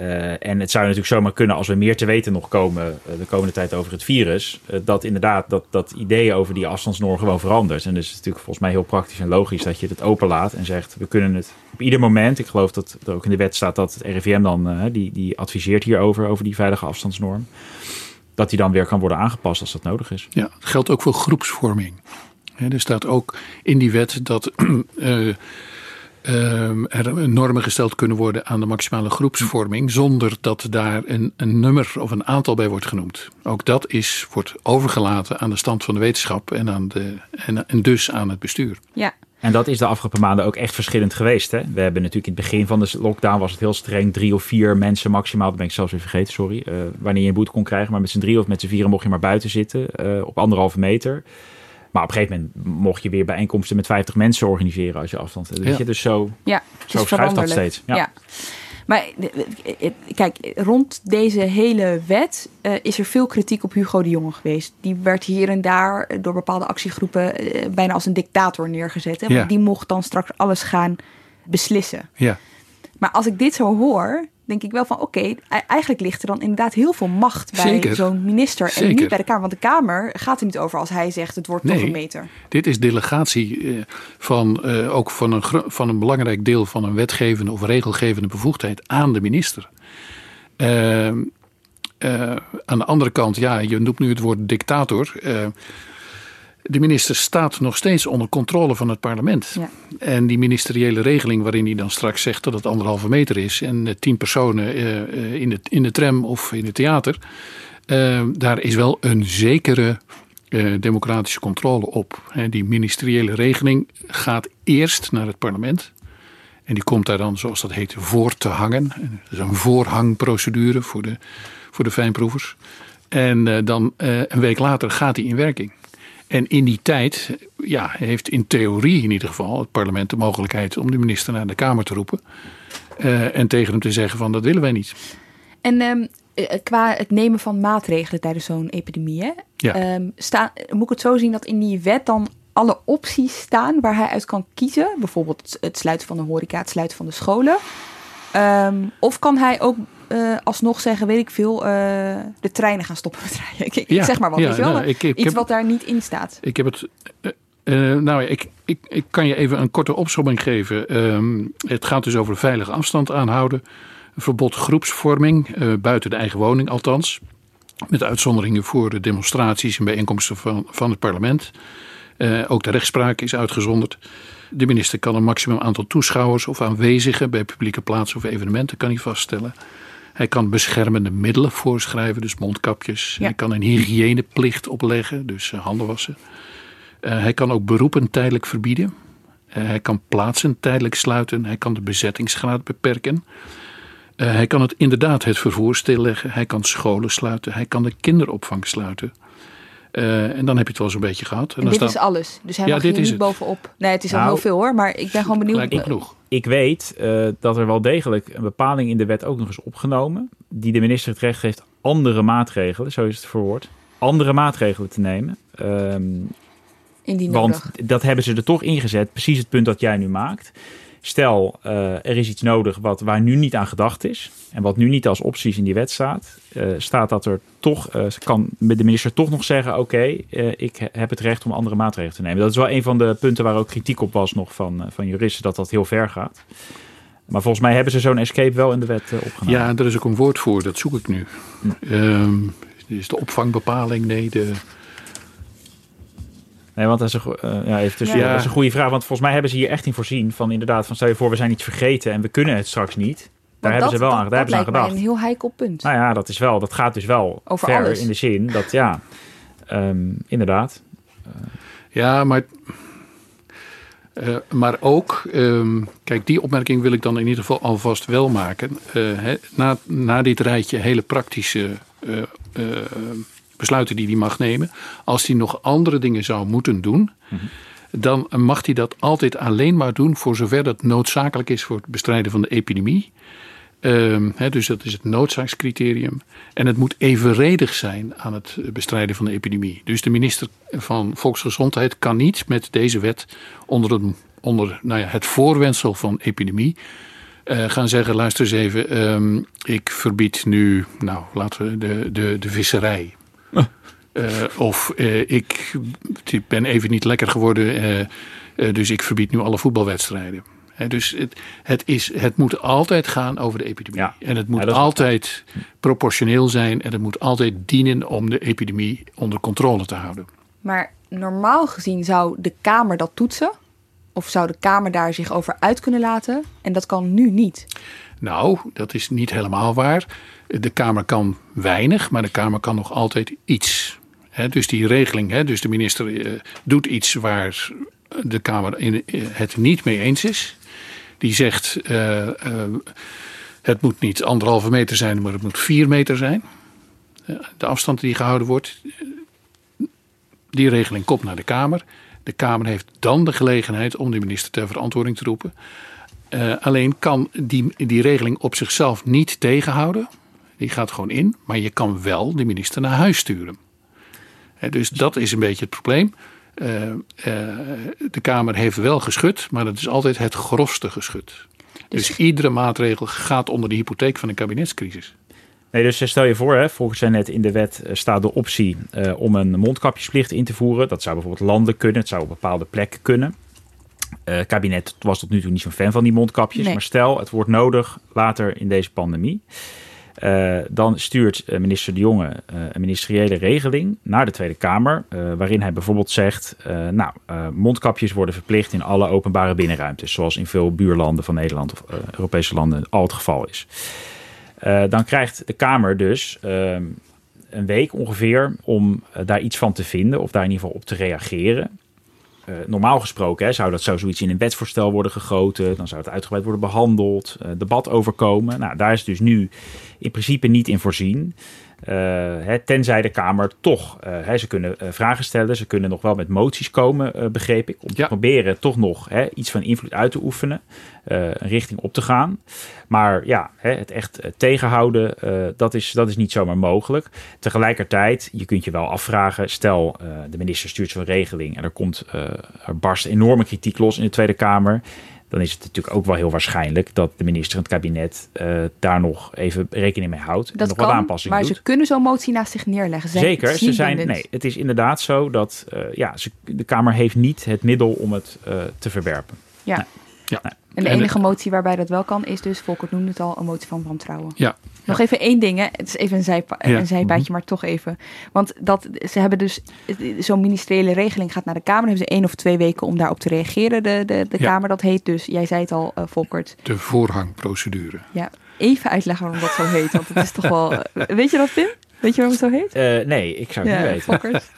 Uh, en het zou natuurlijk zomaar kunnen als we meer te weten nog komen uh, de komende tijd over het virus. Uh, dat inderdaad dat, dat ideeën over die afstandsnorm gewoon verandert. En dus het is natuurlijk volgens mij heel praktisch en logisch dat je het openlaat en zegt we kunnen het op ieder moment. Ik geloof dat er ook in de wet staat dat het RIVM dan die, die adviseert hierover, over die veilige afstandsnorm. Dat die dan weer kan worden aangepast als dat nodig is. Ja, geldt ook voor groepsvorming. He, er staat ook in die wet dat er normen gesteld kunnen worden aan de maximale groepsvorming zonder dat daar een, een, nummer of een aantal bij wordt genoemd. Ook dat is, wordt overgelaten aan de stand van de wetenschap en, aan de, en, en dus aan het bestuur. Ja. En dat is de afgelopen maanden ook echt verschillend geweest. Hè? We hebben natuurlijk in het begin van de lockdown was het heel streng. Drie of vier mensen maximaal, dat ben ik zelfs weer vergeten, sorry. Uh, wanneer je een boete kon krijgen. Maar met z'n drie of met z'n vieren mocht je maar buiten zitten uh, op anderhalve meter. Maar op een gegeven moment mocht je weer bijeenkomsten met 50 mensen organiseren als je afstand hebt. Ja. Je? Dus zo, ja, zo schuift dat steeds. Ja. ja. Maar kijk, rond deze hele wet uh, is er veel kritiek op Hugo de Jonge geweest. Die werd hier en daar door bepaalde actiegroepen uh, bijna als een dictator neergezet. Hè? Want ja. die mocht dan straks alles gaan beslissen. Ja. Maar als ik dit zo hoor, denk ik wel van oké, e- eigenlijk ligt er dan inderdaad heel veel macht bij zo'n minister en Zeker. niet bij de Kamer. Want de Kamer gaat er niet over als hij zegt het wordt toch een meter. Dit is delegatie eh, van eh, ook van een, van een belangrijk deel van een wetgevende of regelgevende bevoegdheid aan de minister. Ehm, eh, aan de andere kant, ja, je noemt nu het woord dictator. Eh, de minister staat nog steeds onder controle van het parlement. Ja. En die ministeriële regeling waarin hij dan straks zegt dat het anderhalve meter is en eh, tien personen eh, eh, in, de, in de tram of in het theater, daar is wel een zekere democratische controle op. Die ministeriële regeling gaat eerst naar het parlement. En die komt daar dan, zoals dat heet, voor te hangen. Dat is een voorhangprocedure voor de, voor de fijnproevers. En dan een week later gaat die in werking. En in die tijd ja, heeft in theorie in ieder geval het parlement de mogelijkheid om de minister naar de Kamer te roepen. eh, en tegen hem te zeggen van dat willen wij niet. En ehm, eh, qua het nemen van maatregelen tijdens zo'n epidemie, hè, Ja. ehm, sta, moet ik het zo zien dat in die wet dan alle opties staan waar hij uit kan kiezen? Bijvoorbeeld het, het sluiten van de horeca, het sluiten van de scholen. Ehm, of kan hij ook eh, alsnog zeggen, weet ik veel, eh, de treinen gaan stoppen met rijden? Ik, ik Ja, zeg maar wat, ja, weet je wel? nou, ik- ik Iets heb- wat daar niet in staat. Ik heb het. eh, nou, ik, ik, ik kan je even een korte opsomming geven. Ehm, het gaat dus over veilige afstand aanhouden. Verbod groepsvorming, buiten de eigen woning althans. Met uitzonderingen voor de demonstraties en bijeenkomsten van, van het parlement. Ook de rechtspraak is uitgezonderd. De minister kan een maximum aantal toeschouwers of aanwezigen bij publieke plaatsen of evenementen kan hij vaststellen. Hij kan beschermende middelen voorschrijven, dus mondkapjes. Ja. Hij kan een hygiëneplicht opleggen, dus eh, handen wassen. Eh, hij kan ook beroepen tijdelijk verbieden. Eh, hij kan plaatsen tijdelijk sluiten. Hij kan de bezettingsgraad beperken. Hij kan het inderdaad het vervoer stilleggen. Hij kan scholen sluiten. Hij kan de kinderopvang sluiten. Eh, en dan heb je het wel zo'n beetje gehad. En dan dit staan- is alles. Dus hij Ja, mag dit hier is niet het. bovenop. Nee, het is al Nou, heel veel hoor, maar ik ben gewoon benieuwd. genoeg. Ik weet eh, dat er wel degelijk een bepaling in de wet ook nog is opgenomen. Die de minister het recht geeft andere maatregelen, zo is het verwoord. Andere maatregelen te nemen. Ehm, Indien want nodig. dat hebben ze er toch ingezet. Precies het punt dat jij nu maakt. Stel, eh, er is iets nodig wat, waar nu niet aan gedacht is. En wat nu niet als opties in die wet staat. eh, staat dat er toch, eh, kan de minister toch nog zeggen: Oké, ik he- heb het recht om andere maatregelen te nemen. Dat is wel een van de punten waar ook kritiek op was nog van, van juristen, dat dat heel ver gaat. Maar volgens mij hebben ze zo'n escape wel in de wet opgenomen. Ja, daar is ook een woord voor. Dat zoek ik nu. Ehm, is de opvangbepaling? Nee, de... Nee, want dat is een, eh, ja, even tussen, Ja. dat is een goede vraag. Want volgens mij hebben ze hier echt in voorzien. Van inderdaad, van stel je voor, we zijn iets vergeten en we kunnen het straks niet. Daar Want hebben dat- ze wel dat- aan, daar hebben ze aan Dat lijkt gedacht. mij een heel heikel punt. Nou ja, dat is wel, dat gaat dus wel Over ver alles. in de zin dat ja, ehm, inderdaad. Ja, maar, eh, maar ook, ehm, kijk, die opmerking wil ik dan in ieder geval alvast wel maken. Eh, hè, na, na dit rijtje hele praktische eh, eh, besluiten die hij mag nemen, als hij nog andere dingen zou moeten doen, dan mag hij dat altijd alleen maar doen voor zover dat noodzakelijk is voor het bestrijden van de epidemie. Ehm, dus dat is het noodzakscriterium. En het moet evenredig zijn aan het bestrijden van de epidemie. Dus de minister van Volksgezondheid kan niet met deze wet onder, een, onder nou ja, het voorwendsel van epidemie eh, gaan zeggen: luister eens even, ehm, ik verbied nu, nou laten we de, de, de visserij. Eh, of eh, ik, ik ben even niet lekker geworden, eh, dus ik verbied nu alle voetbalwedstrijden. Hè, dus het, het, is, het moet altijd gaan over de epidemie. Ja. En het moet Ja, dat is- altijd proportioneel zijn en het moet altijd dienen om de epidemie onder controle te houden. Maar normaal gezien zou de Kamer dat toetsen. Of zou de Kamer daar zich over uit kunnen laten. En dat kan nu niet. Nou, dat is niet helemaal waar. De Kamer kan weinig, maar de Kamer kan nog altijd iets. Dus die regeling, dus de minister eh, doet iets waar de Kamer in, eh, het niet mee eens is. Die zegt, eh, het moet niet anderhalve meter zijn, maar het moet vier meter zijn. De afstand die gehouden wordt. Die regeling komt naar de Kamer. De Kamer heeft dan de gelegenheid om de minister ter verantwoording te roepen. Alleen kan die, die regeling op zichzelf niet tegenhouden. Die gaat gewoon in, maar je kan wel de minister naar huis sturen. Hè, dus dat is een beetje het probleem. Eh, eh, de Kamer heeft wel geschud, maar dat is altijd het grofste geschud. Dus, dus iedere maatregel gaat onder de hypotheek van een kabinetscrisis. Nee, dus stel je voor, hè, volgens net in de wet eh, staat de optie uh, om een mondkapjesplicht in te voeren. Dat zou bijvoorbeeld landen kunnen, het zou op bepaalde plekken kunnen. Het kabinet was tot nu toe niet zo'n fan van die mondkapjes. Maar stel, het wordt nodig later in deze pandemie. Uh, dan stuurt minister De Jonge een ministeriële regeling naar de Tweede Kamer. waarin hij bijvoorbeeld zegt: Nou, mondkapjes worden verplicht in alle openbare binnenruimtes. Zoals in veel buurlanden van Nederland of Europese landen al het geval is. Dan krijgt de Kamer dus uh, een week ongeveer om daar iets van te vinden of daar in ieder geval op te reageren. Uh, normaal gesproken hè, zou dat zou zoiets in een wetsvoorstel worden gegoten. Dan zou het uitgebreid worden behandeld, debat overkomen. Nou, daar is dus nu in principe niet in voorzien. Uh, hè, tenzij de Kamer toch, hè, ze kunnen uh, vragen stellen, ze kunnen nog wel met moties komen, begreep ik, om ja. te proberen toch nog hè, iets van invloed uit te oefenen, een richting op te gaan. Maar ja, hè, het echt tegenhouden, dat, is, dat is niet zomaar mogelijk. Tegelijkertijd, je kunt je wel afvragen, stel de minister stuurt zo'n regeling en er, komt, er barst enorme kritiek los in de Tweede Kamer dan is het natuurlijk ook wel heel waarschijnlijk dat de minister en het kabinet uh, daar nog even rekening mee houdt. Dat en nog kan, wat aanpassingen maar doet. ze kunnen zo'n motie naast zich neerleggen. Zeker, ze zijn. Nee, het is inderdaad zo dat uh, ja, ze, de Kamer heeft niet het middel om het uh, te verwerpen. Ja. Nee. Ja. En de enige motie waarbij dat wel kan is dus, Volkert noemde het al, een motie van wantrouwen. Ja. Nog even één ding, hè. het is even een, zijpa ja. een zijpaadje, mm-hmm. maar toch even. Want dat, ze hebben dus, zo'n ministeriële regeling gaat naar de Kamer. Dan hebben ze één of twee weken om daarop te reageren, de, de, de ja. Kamer. Dat heet dus, jij zei het al, uh, Volkert. De voorrangprocedure. Ja, even uitleggen waarom dat zo heet. Want het is toch wel, weet je dat Pim? Weet je waarom het zo heet? Uh, nee, ik zou het ja, niet weten.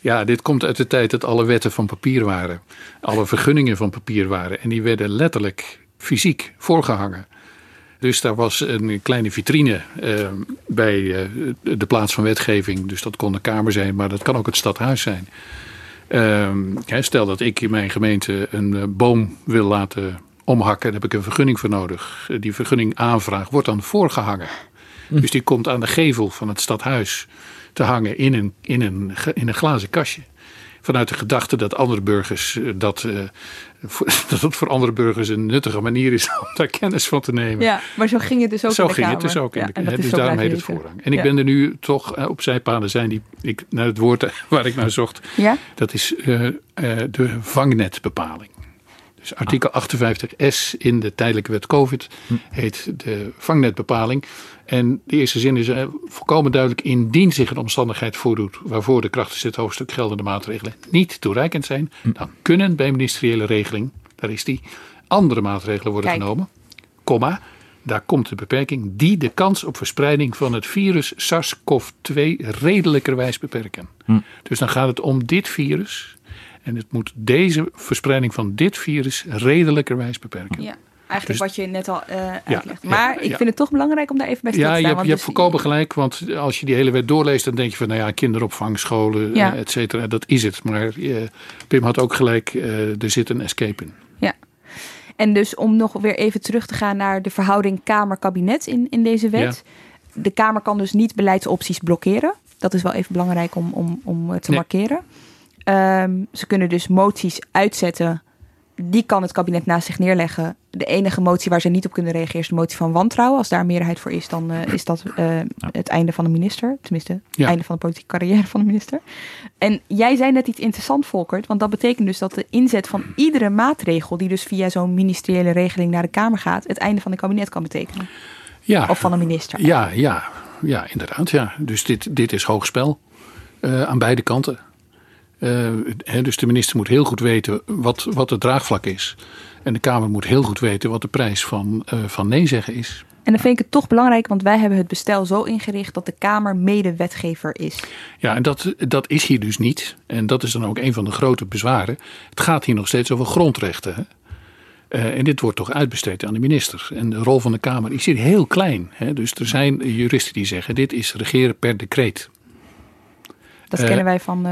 Ja, dit komt uit de tijd dat alle wetten van papier waren. Alle vergunningen van papier waren. En die werden letterlijk fysiek voorgehangen. Dus daar was een kleine vitrine uh, bij uh, de plaats van wetgeving. Dus dat kon de Kamer zijn, maar dat kan ook het stadhuis zijn. Uh, stel dat ik in mijn gemeente een boom wil laten omhakken, daar heb ik een vergunning voor nodig. Die vergunning aanvraag wordt dan voorgehangen. Hm. Dus die komt aan de gevel van het stadhuis te hangen in een, in een, in een glazen kastje. Vanuit de gedachte dat andere burgers dat, uh, dat het voor andere burgers een nuttige manier is om daar kennis van te nemen. Ja, maar zo ging het dus ook zo in de ging Kamer. het dus ook in ja, de Kamer. Dus daarom heet het voorrang. En ik ben er nu toch uh, op zijpaden zijn die ik naar het woord waar ik naar zocht. Ja? Dat is uh, de vangnetbepaling. Dus artikel 58s in de tijdelijke wet COVID heet de vangnetbepaling. En de eerste zin is uh, volkomen duidelijk: indien zich een omstandigheid voordoet waarvoor de krachtens dit hoofdstuk geldende maatregelen niet toereikend zijn, dan kunnen bij ministeriële regeling, daar is die, andere maatregelen worden Kijk. genomen. Komma, daar komt de beperking die de kans op verspreiding van het virus SARS-CoV-2 redelijkerwijs beperken. Hm. Dus dan gaat het om dit virus. En het moet deze verspreiding van dit virus redelijkerwijs beperken. Ja. Eigenlijk Dus- wat je net al uh, Ja, uitlegt. ja, Maar ik ja. vind het toch belangrijk om daar even bij stil Ja, te je staan. hebt, je want hebt dus- volkomen gelijk. Want als je die hele wet doorleest, dan denk je van, nou ja, kinderopvang, scholen, Ja. eh, et cetera. Dat is het. Maar eh, Pim had ook gelijk, eh, er zit een escape in. En dus om nog weer even terug te gaan naar de verhouding Kamer-kabinet in, in deze wet. De Kamer kan dus niet beleidsopties blokkeren. Dat is wel even belangrijk om, om, om eh, te Nee. markeren. Ehm, ze kunnen dus moties uitzetten. Die kan het kabinet naast zich neerleggen. De enige motie waar ze niet op kunnen reageren is de motie van wantrouwen. Als daar een meerderheid voor is, dan eh, is dat eh, het einde van de minister. Tenminste, het Ja. einde van de politieke carrière van de minister. En jij zei net iets interessants, Volkert. Want dat betekent dus dat de inzet van iedere maatregel... die dus via zo'n ministeriële regeling naar de Kamer gaat... het einde van het kabinet kan betekenen. Ja, Of van een minister. ja, ja, ja inderdaad. Ja. Dus dit, dit is hoog spel eh, aan beide kanten. Eh, dus de minister moet heel goed weten wat, wat het draagvlak is. En de Kamer moet heel goed weten wat de prijs van, eh, van nee zeggen is. En dan vind ik het toch belangrijk... want wij hebben het bestel zo ingericht... dat de Kamer medewetgever is. Ja, en dat, dat is hier dus niet. En dat is dan ook een van de grote bezwaren. Het gaat hier nog steeds over grondrechten. Hè? Eh, en dit wordt toch uitbesteed aan de minister. En de rol van de Kamer is hier heel klein. Hè? Dus er zijn juristen die zeggen: dit is regeren per decreet. Dat kennen wij van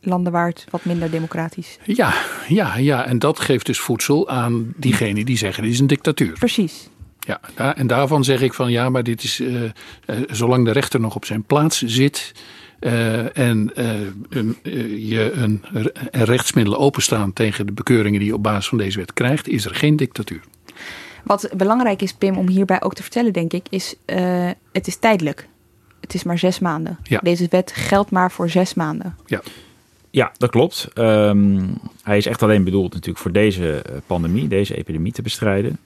landen waar het wat minder democratisch... Ja, ja, ja, en dat geeft dus voedsel aan diegenen die zeggen: dit is een dictatuur. Precies. Ja, en daarvan zeg ik van ja, maar dit is eh, eh, zolang de rechter nog op zijn plaats zit. eh, en een, je een, er rechtsmiddelen openstaan tegen de bekeuringen die je op basis van deze wet krijgt, is er geen dictatuur. Wat belangrijk is, Pim, om hierbij ook te vertellen, denk ik, is het is tijdelijk. Het is maar zes maanden. Ja. Deze wet geldt maar voor zes maanden. Ja. Ja, dat klopt. Um, hij is echt alleen bedoeld natuurlijk voor deze pandemie, deze epidemie te bestrijden.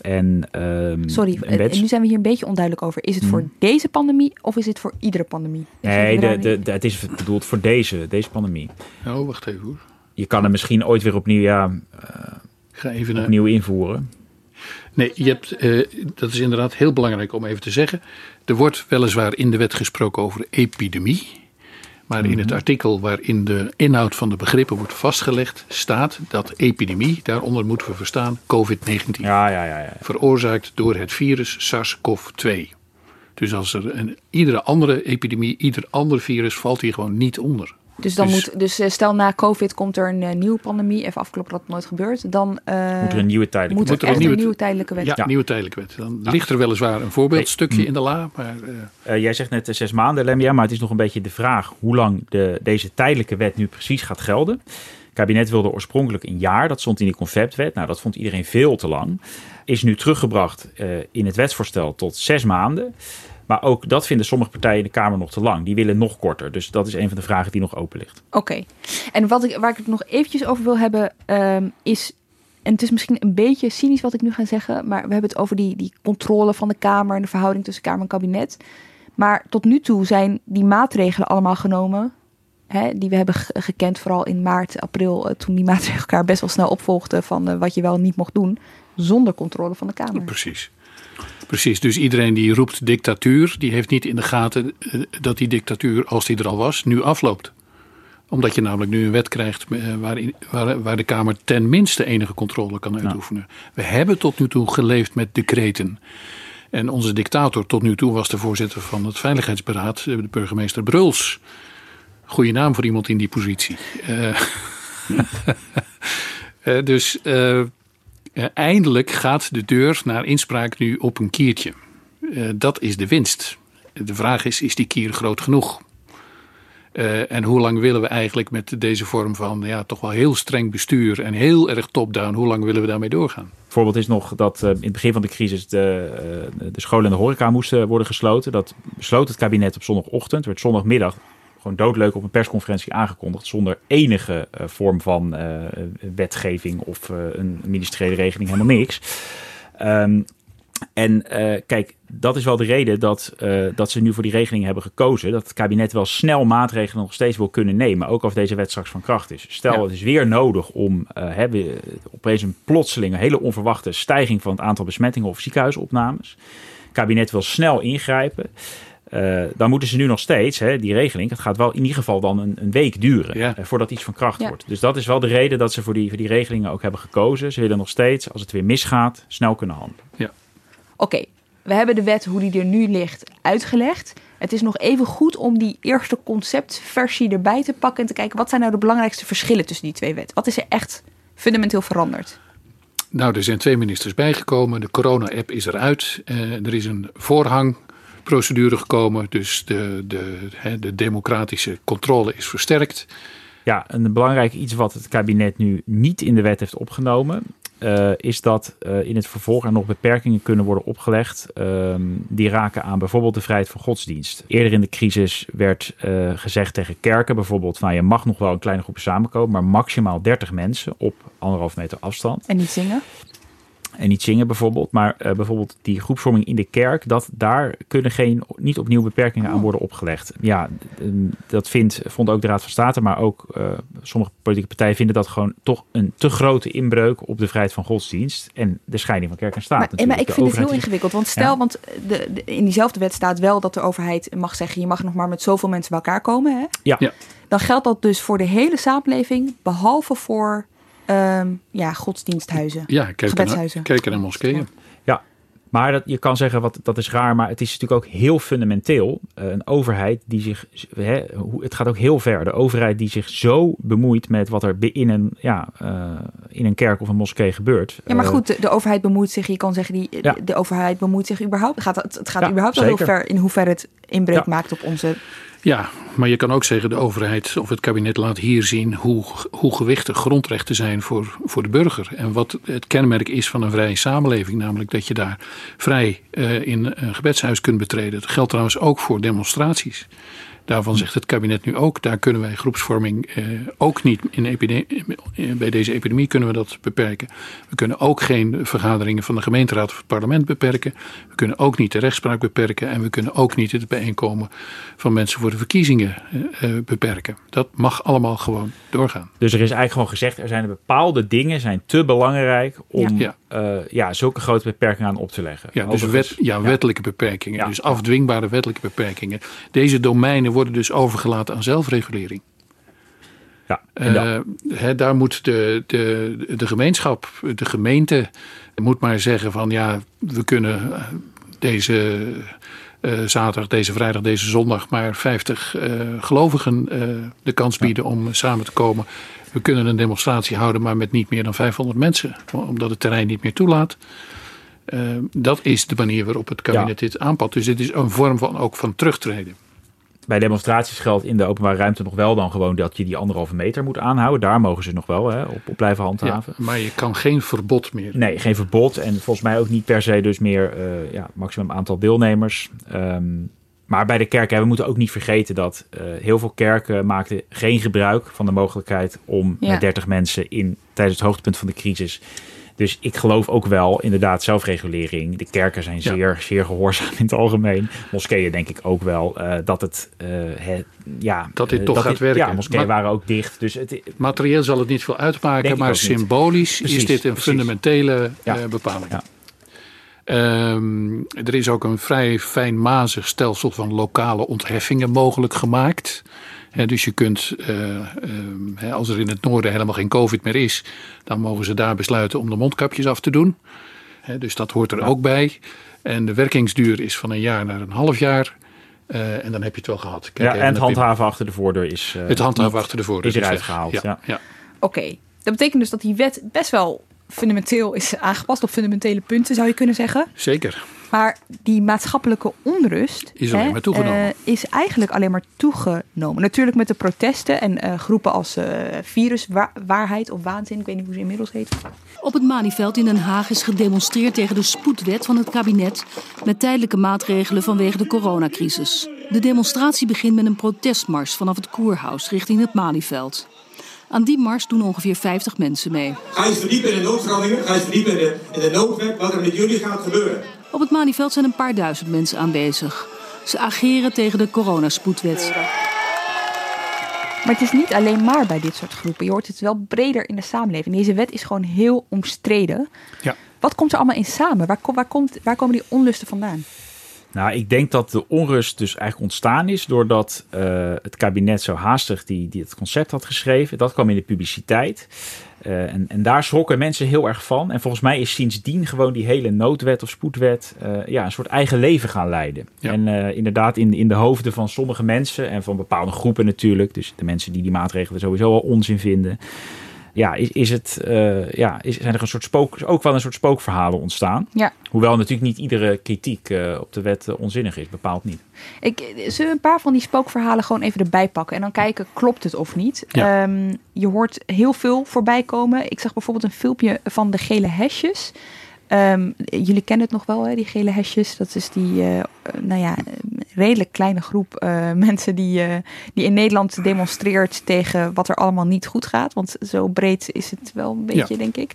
En, um, Sorry, en nu zijn we hier een beetje onduidelijk over. Is het voor Hmm. deze pandemie of is het voor iedere pandemie? Nee, de, de, de, het is bedoeld voor deze, deze pandemie. Oh, wacht even hoor. Je kan er misschien ooit weer opnieuw, ja, uh, Ga even naar... opnieuw invoeren. Nee, je hebt, uh, dat is inderdaad heel belangrijk om even te zeggen. Er wordt weliswaar in de wet gesproken over epidemie. Maar in het artikel waarin de inhoud van de begrippen wordt vastgelegd, staat dat epidemie, daaronder moeten we verstaan COVID-19. Ja, ja, ja, ja. Veroorzaakt door het virus SARS-CoV-2. Dus als er een, iedere andere epidemie, ieder ander virus valt hier gewoon niet onder. Dus, dan dus, moet, dus stel na COVID komt er een uh, nieuwe pandemie, even afkloppen dat het nooit gebeurt. Dan uh, moet er een nieuwe tijdelijke moet er, moet er een nieuwe, een nieuwe tijdelijke wet. Ja, ja. nieuwe tijdelijke wet. Dan ja. ligt er weliswaar een voorbeeldstukje in de la. Maar, uh, jij zegt net zes maanden, Lemia, maar het is nog een beetje de vraag hoe lang de, deze tijdelijke wet nu precies gaat gelden. Het kabinet wilde oorspronkelijk een jaar, dat stond in die conceptwet. Nou, dat vond iedereen veel te lang. Is nu teruggebracht in het wetsvoorstel tot zes maanden. Maar ook dat vinden sommige partijen in de Kamer nog te lang. Die willen nog korter. Dus dat is een van de vragen die nog open ligt. Oké. Okay. En wat ik, waar ik het nog eventjes over wil hebben um, is... En het is misschien een beetje cynisch wat ik nu ga zeggen. Maar we hebben het over die, die controle van de Kamer... en de verhouding tussen Kamer en kabinet. Maar tot nu toe zijn die maatregelen allemaal genomen... Hè, die we hebben gekend, vooral in maart, april... Uh, toen die maatregelen elkaar best wel snel opvolgden... van uh, wat je wel niet mocht doen... zonder controle van de Kamer. Ja, precies. Precies, dus iedereen die roept dictatuur, die heeft niet in de gaten dat die dictatuur, als die er al was, nu afloopt. Omdat je namelijk nu een wet krijgt waarin, waar, waar de Kamer ten minste enige controle kan uitoefenen. Ja. We hebben tot nu toe geleefd met decreten. En onze dictator tot nu toe was de voorzitter van het Veiligheidsberaad, de burgemeester Bruls. Goeie naam voor iemand in die positie. Uh, dus. Uh, eindelijk gaat de deur naar inspraak nu op een kiertje. Uh, dat is de winst. De vraag is, is die kier groot genoeg? Uh, en hoe lang willen we eigenlijk met deze vorm van ja, toch wel heel streng bestuur en heel erg top-down, hoe lang willen we daarmee doorgaan? Voorbeeld is nog dat in het begin van de crisis de, de scholen en de horeca moesten worden gesloten. Dat besloot het kabinet op zondagochtend, werd zondagmiddag gewoon doodleuk op een persconferentie aangekondigd. Zonder enige uh, vorm van uh, wetgeving of uh, een ministeriële regeling, helemaal niks. Um, en kijk, dat is wel de reden dat, dat ze nu voor die regeling hebben gekozen. Dat het kabinet wel snel maatregelen nog steeds wil kunnen nemen. Ook als deze wet straks van kracht is. Stel, ja. het is weer nodig om hebben opeens een plotseling, een hele onverwachte stijging van het aantal besmettingen of ziekenhuisopnames. Het kabinet wil snel ingrijpen. Uh, dan moeten ze nu nog steeds, hè, die regeling, het gaat wel in ieder geval dan een, een week duren ja. uh, voordat iets van kracht ja. wordt. Dus dat is wel de reden dat ze voor die, voor die regelingen ook hebben gekozen. Ze willen nog steeds, als het weer misgaat, snel kunnen handelen. Ja. Oké, okay. we hebben de wet, hoe die er nu ligt, uitgelegd. Het is nog even goed om die eerste conceptversie erbij te pakken en te kijken wat zijn nou de belangrijkste verschillen tussen die twee wetten. Wat is er echt fundamenteel veranderd? Nou, er zijn twee ministers bijgekomen. De corona-app is eruit. Uh, er is een voorhang procedure gekomen. Dus de, de, de democratische controle is versterkt. Ja, een belangrijk iets wat het kabinet nu niet in de wet heeft opgenomen. Uh, is dat uh, in het vervolg er nog beperkingen kunnen worden opgelegd. Uh, die raken aan bijvoorbeeld de vrijheid van godsdienst. Eerder in de crisis werd uh, gezegd tegen kerken bijvoorbeeld: van je mag nog wel een kleine groep samenkomen, maar maximaal 30 mensen op anderhalf meter afstand. En niet zingen? En niet zingen bijvoorbeeld, maar uh, bijvoorbeeld die groepsvorming in de kerk, dat, daar kunnen geen, niet opnieuw beperkingen aan worden opgelegd. Ja, dat vindt, vond ook de Raad van State, maar ook uh, sommige politieke partijen vinden dat gewoon toch een te grote inbreuk op de vrijheid van godsdienst en de scheiding van kerk en staat. Maar, maar ik vind het heel ingewikkeld, want stel, ja. want de, de, in diezelfde wet staat wel dat de overheid mag zeggen, je mag nog maar met zoveel mensen bij elkaar komen. Hè? Ja. ja. Dan geldt dat dus voor de hele samenleving, behalve voor Um, ja, godsdiensthuizen. Ja, kerken, kerken en moskeeën. Ja, maar dat, je kan zeggen, wat, dat is raar, maar het is natuurlijk ook heel fundamenteel. Uh, een overheid die zich, hè, het gaat ook heel ver. De overheid die zich zo bemoeit met wat er in een, ja, uh, in een kerk of een moskee gebeurt. Ja, maar goed, de, de overheid bemoeit zich, je kan zeggen, die, ja. de, de overheid bemoeit zich überhaupt. Gaat, het, het gaat ja, überhaupt wel heel ver in hoeverre het inbreuk maakt op onze Ja, maar je kan ook zeggen de overheid of het kabinet laat hier zien hoe, hoe gewichtig grondrechten zijn voor, voor de burger. En wat het kenmerk is van een vrije samenleving, namelijk dat je daar vrij uh, in een gebedshuis kunt betreden. Dat geldt trouwens ook voor demonstraties. Daarvan zegt het kabinet nu ook, daar kunnen wij groepsvorming eh, ook niet in epidemie, eh, bij deze epidemie kunnen we dat beperken. We kunnen ook geen vergaderingen van de gemeenteraad of het parlement beperken. We kunnen ook niet de rechtspraak beperken en we kunnen ook niet het bijeenkomen van mensen voor de verkiezingen eh, eh beperken. Dat mag allemaal gewoon doorgaan. Dus er is eigenlijk gewoon gezegd, er zijn bepaalde dingen zijn te belangrijk om ja. Uh, ja, zulke grote beperkingen aan op te leggen. Ja, dus wet, ja, wettelijke beperkingen. Ja. Dus afdwingbare wettelijke beperkingen. Deze domeinen worden dus overgelaten aan zelfregulering. Ja, uh, he, daar moet de, de, de gemeenschap, de gemeente, moet maar zeggen van ja, we kunnen eh, deze uh, zaterdag, deze vrijdag, deze zondag maar 50 gelovigen de kans bieden om samen te komen. We kunnen een demonstratie houden, maar met niet meer dan 500 mensen, omdat het terrein niet meer toelaat. Dat is de manier waarop het kabinet dit aanpakt. Dus dit is een vorm van ook van terugtreden. Bij demonstraties geldt in de openbare ruimte nog wel dan gewoon dat je die anderhalve meter moet aanhouden. Daar mogen ze nog wel hè, op, op, blijven handhaven. Ja, maar je kan geen verbod meer. Nee, geen verbod. En volgens mij ook niet per se dus meer uh, ja, maximum aantal deelnemers. Um, maar bij de kerken, we moeten ook niet vergeten dat uh, heel veel kerken maakten geen gebruik van de mogelijkheid om ja. met 30 mensen in tijdens het hoogtepunt van de crisis. Dus ik geloof ook wel inderdaad zelfregulering. De kerken zijn zeer, ja. zeer gehoorzaam in het algemeen. Moskeeën denk ik ook wel uh, dat het, uh, het, ja, dat dit toch dat gaat dit, werken. Ja, moskeeën maar, waren ook dicht. Dus het, materieel zal het niet veel uitmaken, maar symbolisch precies, is dit een precies. fundamentele ja. bepaling. Ja. Um, er is ook een vrij fijnmazig stelsel van lokale ontheffingen mogelijk gemaakt. He, dus je kunt, uh, uh, als er in het noorden helemaal geen COVID meer is, dan mogen ze daar besluiten om de mondkapjes af te doen. He, dus dat hoort er ja. ook bij. En de werkingsduur is van een jaar naar een half jaar. Uh, en dan heb je het wel gehad. Kijk, ja, en het handhaven achter de voordeur is. het handhaven achter de voordeur is eruit gehaald. Ja, ja. ja. Oké, okay. dat betekent dus dat die wet best wel fundamenteel is aangepast op fundamentele punten, zou je kunnen zeggen. Zeker. Maar die maatschappelijke onrust is, alleen hè, maar toegenomen. Uh, is eigenlijk alleen maar toegenomen. Natuurlijk met de protesten en uh, groepen als uh, viruswaarheid of waanzin, ik weet niet hoe ze inmiddels heet. Op het Malieveld in Den Haag is gedemonstreerd tegen de spoedwet van het kabinet met tijdelijke maatregelen vanwege de coronacrisis. De demonstratie begint met een protestmars vanaf het Koerhuis richting het Malieveld. Aan die mars doen ongeveer 50 mensen mee. Ga eens verdiepen in de noodveranderingen, ga eens verdiepen in de, in de noodwet, wat er met jullie gaat gebeuren. Op het Malieveld zijn een paar duizend mensen aanwezig. Ze ageren tegen de coronaspoedwet. Maar het is niet alleen maar bij dit soort groepen. Je hoort het wel breder in de samenleving. Deze wet is gewoon heel omstreden. Ja. Wat komt er allemaal in samen? Waar, waar, komt, waar komen die onlusten vandaan? Nou, ik denk dat de onrust dus eigenlijk ontstaan is doordat uh, het kabinet zo haastig die, die het concept had geschreven. Dat kwam in de publiciteit. Uh, en, en, daar schrokken mensen heel erg van. En volgens mij is sindsdien gewoon die hele noodwet of spoedwet uh, ja, een soort eigen leven gaan leiden. Ja. En uh, inderdaad in, in de hoofden van sommige mensen en van bepaalde groepen natuurlijk. Dus de mensen die die maatregelen sowieso al onzin vinden ja, is, is het, uh, ja, is, zijn er een soort spook, ook wel een soort spookverhalen ontstaan. Ja. Hoewel natuurlijk niet iedere kritiek uh, op de wet uh, onzinnig is, bepaald niet. Ik, zullen een paar van die spookverhalen gewoon even erbij pakken en dan kijken, klopt het of niet? Ja. Um, je hoort heel veel voorbij komen. Ik zag bijvoorbeeld een filmpje van de gele hesjes. Um, jullie kennen het nog wel, hè, die gele hesjes. Dat is die, nou ja, redelijk kleine groep uh, mensen die, uh, die in Nederland demonstreert tegen wat er allemaal niet goed gaat. Want zo breed is het wel een beetje, ja. denk ik.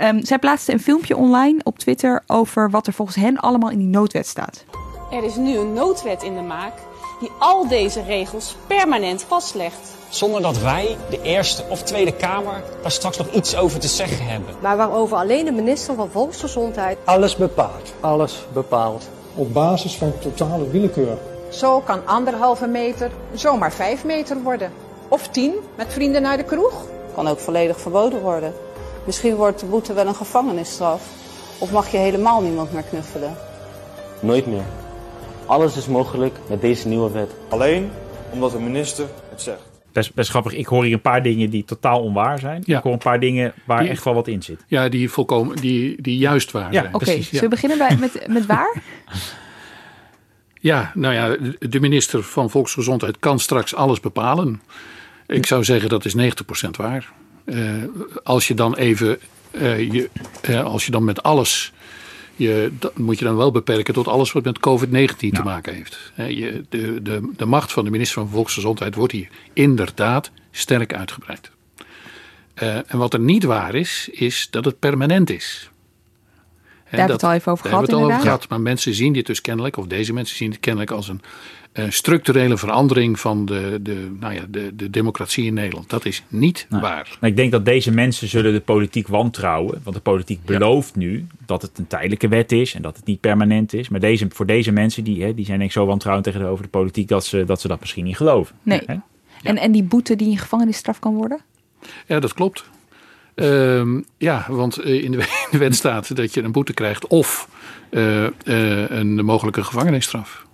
Um, zij plaatste een filmpje online op Twitter over wat er volgens hen allemaal in die noodwet staat. Er is nu een noodwet in de maak die al deze regels permanent vastlegt. Zonder dat wij, de Eerste of Tweede Kamer, daar straks nog iets over te zeggen hebben. Maar waarover alleen de minister van Volksgezondheid alles bepaalt. Alles bepaalt. Op basis van totale willekeur. Zo kan anderhalve meter zomaar vijf meter worden. Of tien, met vrienden naar de kroeg. Kan ook volledig verboden worden. Misschien wordt de boete wel een gevangenisstraf. Of mag je helemaal niemand meer knuffelen. Nooit meer. Alles is mogelijk met deze nieuwe wet. Alleen omdat de minister het zegt. Best, best grappig. Ik hoor hier een paar dingen die totaal onwaar zijn. Ja. Ik hoor een paar dingen waar Die- echt wel wat in zit. Ja, die, volkomen, die, die juist waar Ja, zijn. Oké, zullen we beginnen bij, met, met waar? Ja, nou ja, de minister van Volksgezondheid kan straks alles bepalen. Ik zou zeggen dat is 90% waar. Uh, als je dan even, uh, je, uh, als je dan met alles, je, dat moet je dan wel beperken tot alles wat met COVID-19 te maken heeft. Je, de, de, de macht van de minister van Volksgezondheid wordt hier inderdaad sterk uitgebreid. en wat er niet waar is, is dat het permanent is. Daar hebben we het al even over daar gehad. hebben we het al over gehad. Maar mensen zien dit dus kennelijk, of deze mensen zien het kennelijk als een eh, structurele verandering van de, de, nou ja, de, de democratie in Nederland. Dat is niet waar. Maar ik denk dat deze mensen zullen de politiek wantrouwen. Want de politiek belooft nu dat het een tijdelijke wet is en dat het niet permanent is. Maar deze, voor deze mensen, die, hè, die zijn denk ik zo wantrouwend tegenover de politiek dat ze dat, ze dat misschien niet geloven. Nee. Hè? En, en die boete die een gevangenisstraf kan worden? Ja, dat klopt. Ehm, ja, want eh, in de, in de wet staat dat je een boete krijgt of eh, eh, een mogelijke gevangenisstraf.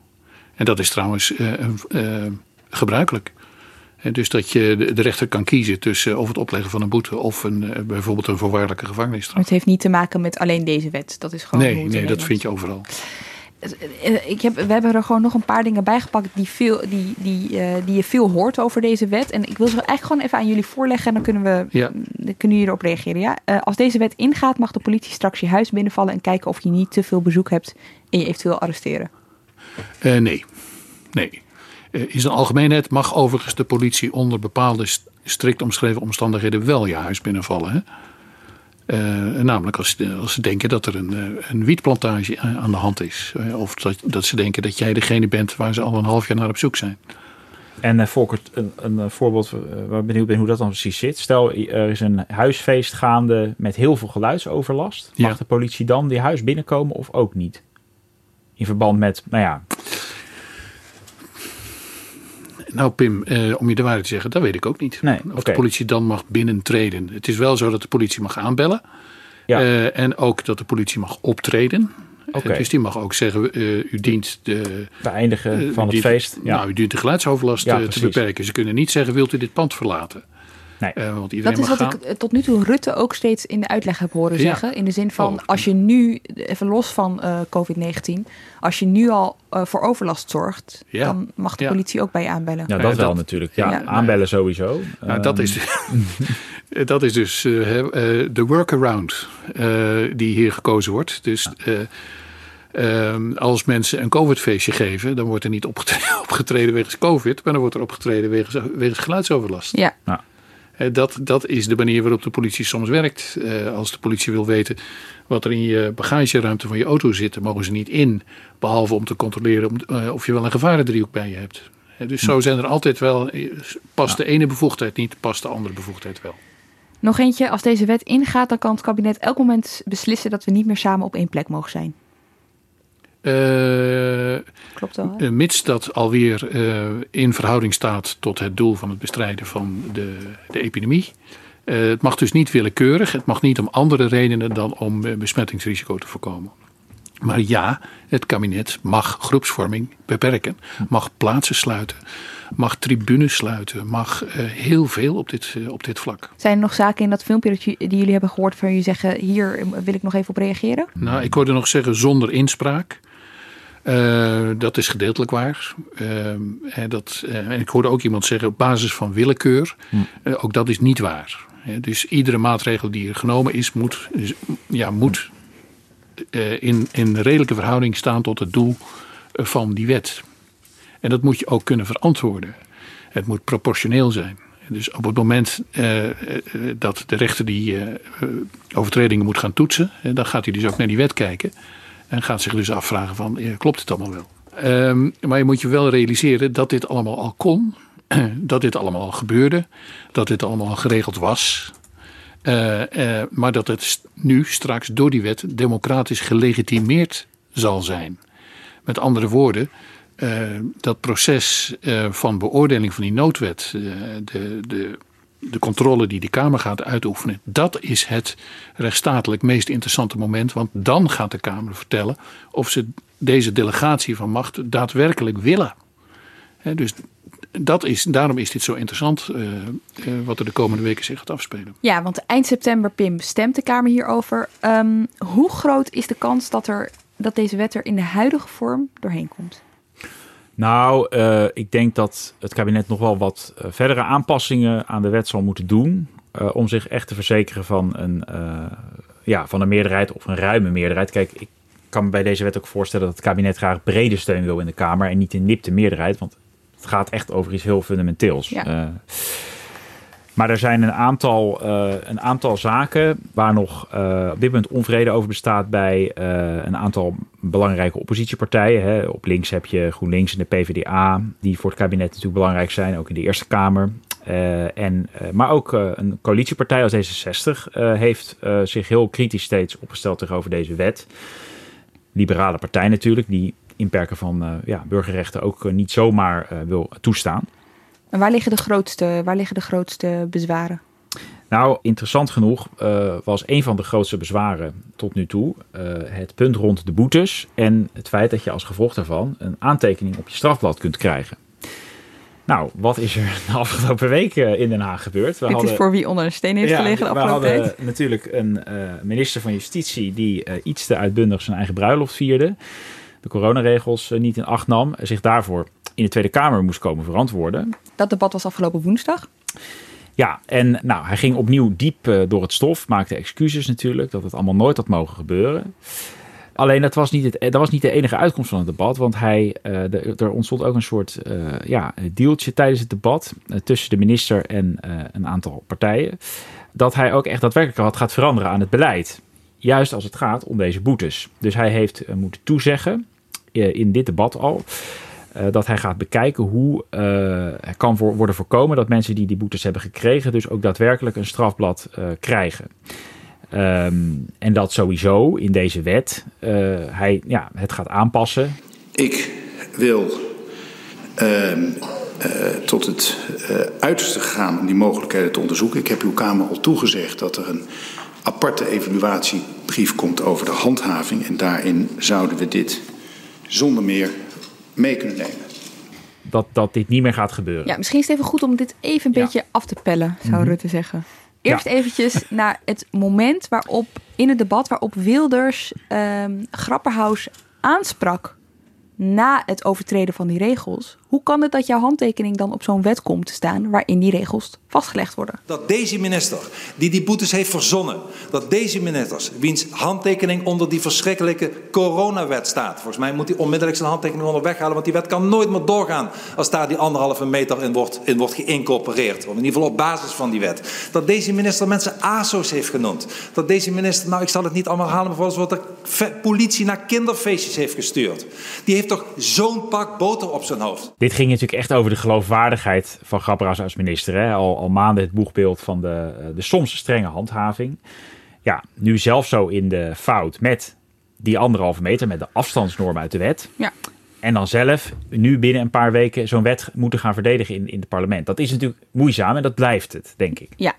En dat is trouwens eh, eh, gebruikelijk. Dus dat je de, rechter kan kiezen tussen of het opleggen van een boete of een, eh, bijvoorbeeld een voorwaardelijke gevangenisstraf. Maar het heeft niet te maken met alleen deze wet. Dat is gewoon Nee, nee, dat vind je overal. Eh, Ik heb, we hebben er gewoon nog een paar dingen bijgepakt die, veel, die, die, eh, die je veel hoort over deze wet. En ik wil ze eigenlijk gewoon even aan jullie voorleggen en dan kunnen, we, Ja. dan kunnen jullie erop reageren. Ja? Eh, als deze wet ingaat, mag de politie straks je huis binnenvallen en kijken of je niet te veel bezoek hebt en je eventueel arresteren. Eh, nee, nee. Eh, in zijn algemeenheid mag overigens de politie onder bepaalde st- strikt omschreven omstandigheden wel je huis binnenvallen. Hè? Eh, namelijk als, als ze denken dat er een, een wietplantage aan de hand is. Of dat, dat ze denken dat jij degene bent waar ze al een half jaar naar op zoek zijn. En uh, Volkert, een, een voorbeeld waar ik benieuwd ben hoe dat dan precies zit. Stel, er is een huisfeest gaande met heel veel geluidsoverlast. Mag Ja. de politie dan die huis binnenkomen of ook niet? In verband met, nou ja, Nou Pim, eh, om je de waarheid te zeggen, dat weet ik ook niet. Nee, of de politie dan mag binnentreden. Het is wel zo dat de politie mag aanbellen. Ja. Eh, en ook dat de politie mag optreden. Eh, dus die mag ook zeggen, eh, u dient de... beëindigen van het dient- feest. Ja. Nou, u dient de geluidsoverlast Ja, te precies. beperken. Ze kunnen niet zeggen, wilt u dit pand verlaten? Nee. Eh, want iedereen Dat is mag wat gaan. ik eh, tot nu toe Rutte ook steeds in de uitleg heb horen Ja. zeggen. In de zin van, Oh. als je nu, even los van eh, COVID-19, als je nu al eh, voor overlast zorgt, Ja. dan mag de Ja. politie ook bij je aanbellen. Ja, Ja, dat wel dat- natuurlijk. Ja, Ja. aanbellen sowieso. Nou, dat Ehm, is, dat is dus eh, hè, eh, de workaround eh, die hier gekozen wordt. Dus eh, ehm, als mensen een COVID-feestje geven, dan wordt er niet opgetreden, opgetreden wegens COVID, maar dan wordt er opgetreden wegens, wegens geluidsoverlast. Ja. Eh, Dat, dat is de manier waarop de politie soms werkt. Eh, als de politie wil weten wat er in je bagageruimte van je auto zit, dan mogen ze niet in. Behalve om te controleren eh, of je wel een gevarendriehoek bij je hebt. Eh, dus zo zijn er altijd wel, eh, past de ene bevoegdheid niet, past de andere bevoegdheid wel. Nog eentje, als deze wet ingaat, dan kan het kabinet elk moment beslissen dat we niet meer samen op één plek mogen zijn. Eh, Klopt wel, hè? eh, mits dat alweer eh, in verhouding staat tot het doel van het bestrijden van de, de epidemie. Het mag dus niet willekeurig. Het mag niet om andere redenen dan om besmettingsrisico te voorkomen. Maar ja, het kabinet mag groepsvorming beperken. Mag plaatsen sluiten. Mag tribunes sluiten. Mag heel veel op dit, op dit vlak. Zijn er nog zaken in dat filmpje dat die jullie hebben gehoord van jullie zeggen, hier wil ik nog even op reageren? Nou, ik hoorde nog zeggen zonder inspraak. Eh, dat is gedeeltelijk waar. Eh, en, dat, eh, en ik hoorde ook iemand zeggen op basis van willekeur. Eh, ook dat is niet waar. Dus iedere maatregel die er genomen is, moet, ja, moet in, in redelijke verhouding staan tot het doel van die wet. En dat moet je ook kunnen verantwoorden. Het moet proportioneel zijn. Dus op het moment dat de rechter die overtredingen moet gaan toetsen, dan gaat hij dus ook naar die wet kijken. En gaat zich dus afvragen van, klopt het allemaal wel? Ehm, maar je moet je wel realiseren dat dit allemaal al kon. Dat dit allemaal al gebeurde. Dat dit allemaal al geregeld was. Eh, eh, maar dat het nu straks door die wet democratisch gelegitimeerd zal zijn. Met andere woorden, eh, dat proces van beoordeling van die noodwet, de, de, de controle die de Kamer gaat uitoefenen, dat is het rechtsstatelijk meest interessante moment. Want dan gaat de Kamer vertellen of ze deze delegatie van macht daadwerkelijk willen. Dus dat is, daarom is dit zo interessant eh, eh, wat er de komende weken zich gaat afspelen. Ja, want eind september, Pim, stemt de Kamer hierover. Ehm, hoe groot is de kans dat, er, dat deze wet er in de huidige vorm doorheen komt? Nou, uh, ik denk dat het kabinet nog wel wat uh, verdere aanpassingen aan de wet zal moeten doen. Uh, om zich echt te verzekeren van een, ja, van een meerderheid of een ruime meerderheid. Kijk, ik kan me bij deze wet ook voorstellen dat het kabinet graag brede steun wil in de Kamer en niet een nipte meerderheid. Want het gaat echt over iets heel fundamenteels. Ja. Maar er zijn een aantal, uh, een aantal zaken waar nog uh, op dit moment onvrede over bestaat bij uh, een aantal belangrijke oppositiepartijen. Hè. Op links heb je GroenLinks en de PvdA, die voor het kabinet natuurlijk belangrijk zijn, ook in de Eerste Kamer. en, maar ook een coalitiepartij als D66 heeft zich heel kritisch steeds opgesteld tegenover deze wet. Liberale partij natuurlijk, die inperken van ja, burgerrechten ook niet zomaar wil toestaan. En waar liggen de grootste, waar liggen de grootste bezwaren? Nou, interessant genoeg uh, was een van de grootste bezwaren tot nu toe uh, het punt rond de boetes en het feit dat je als gevolg daarvan een aantekening op je strafblad kunt krijgen. Nou, wat is er de afgelopen weken in Den Haag gebeurd? We Dit hadden, is voor wie onder een steen heeft gelegen de afgelopen We hadden natuurlijk een uh, minister van Justitie die iets te uitbundig zijn eigen bruiloft vierde. De coronaregels niet in acht nam. Zich daarvoor in de Tweede Kamer moest komen verantwoorden. Dat debat was afgelopen woensdag. Ja, en nou, hij ging opnieuw diep uh, door het stof, maakte excuses natuurlijk, dat het allemaal nooit had mogen gebeuren. Alleen dat was niet, het, dat was niet de enige uitkomst van het debat, want hij, uh, de, er ontstond ook een soort uh, ja, dealtje tijdens het debat tussen de minister en een aantal partijen. Dat hij ook echt daadwerkelijk wat gaat veranderen aan het beleid. Juist als het gaat om deze boetes. Dus hij heeft moeten toezeggen, in dit debat al, uh, dat hij gaat bekijken hoe uh, kan worden voorkomen dat mensen die die boetes hebben gekregen, dus ook daadwerkelijk een strafblad uh, krijgen. Um, en dat sowieso in deze wet hij ja, het gaat aanpassen. Ik wil ehm, tot het uiterste gaan om die mogelijkheden te onderzoeken. Ik heb uw Kamer al toegezegd dat er een aparte evaluatiebrief komt over de handhaving. En daarin zouden we dit zonder meer mee kunnen nemen. Dat, dat dit niet meer gaat gebeuren. Ja, misschien is het even goed om dit even een beetje af te pellen, zou mm-hmm. Rutte zeggen. Eerst ja. eventjes naar het moment waarop in het debat waarop Wilders um, Grapperhaus aansprak na het overtreden van die regels. Hoe kan het dat jouw handtekening dan op zo'n wet komt te staan waarin die regels vastgelegd worden? Dat deze minister, die die boetes heeft verzonnen, dat deze minister, wiens handtekening onder die verschrikkelijke coronawet staat. Volgens mij moet hij onmiddellijk zijn handtekening onder weghalen, want die wet kan nooit meer doorgaan als daar die anderhalve meter in wordt, in wordt geïncorporeerd. Of in ieder geval op basis van die wet. Dat deze minister mensen ASO's heeft genoemd. Dat deze minister, nou ik zal het niet allemaal halen, maar volgens wat de politie naar kinderfeestjes heeft gestuurd. Die heeft toch zo'n pak boter op zijn hoofd. Dit ging natuurlijk echt over de geloofwaardigheid van Grapperhaus als minister. Hè? Al, al maanden het boegbeeld van de, eh, de soms strenge handhaving. Ja, nu zelf zo in de fout met die anderhalve meter, met de afstandsnorm uit de wet. Ja. En dan zelf nu binnen een paar weken zo'n wet moeten gaan verdedigen in, in het parlement. Dat is natuurlijk moeizaam en dat blijft het, denk ik. Ja,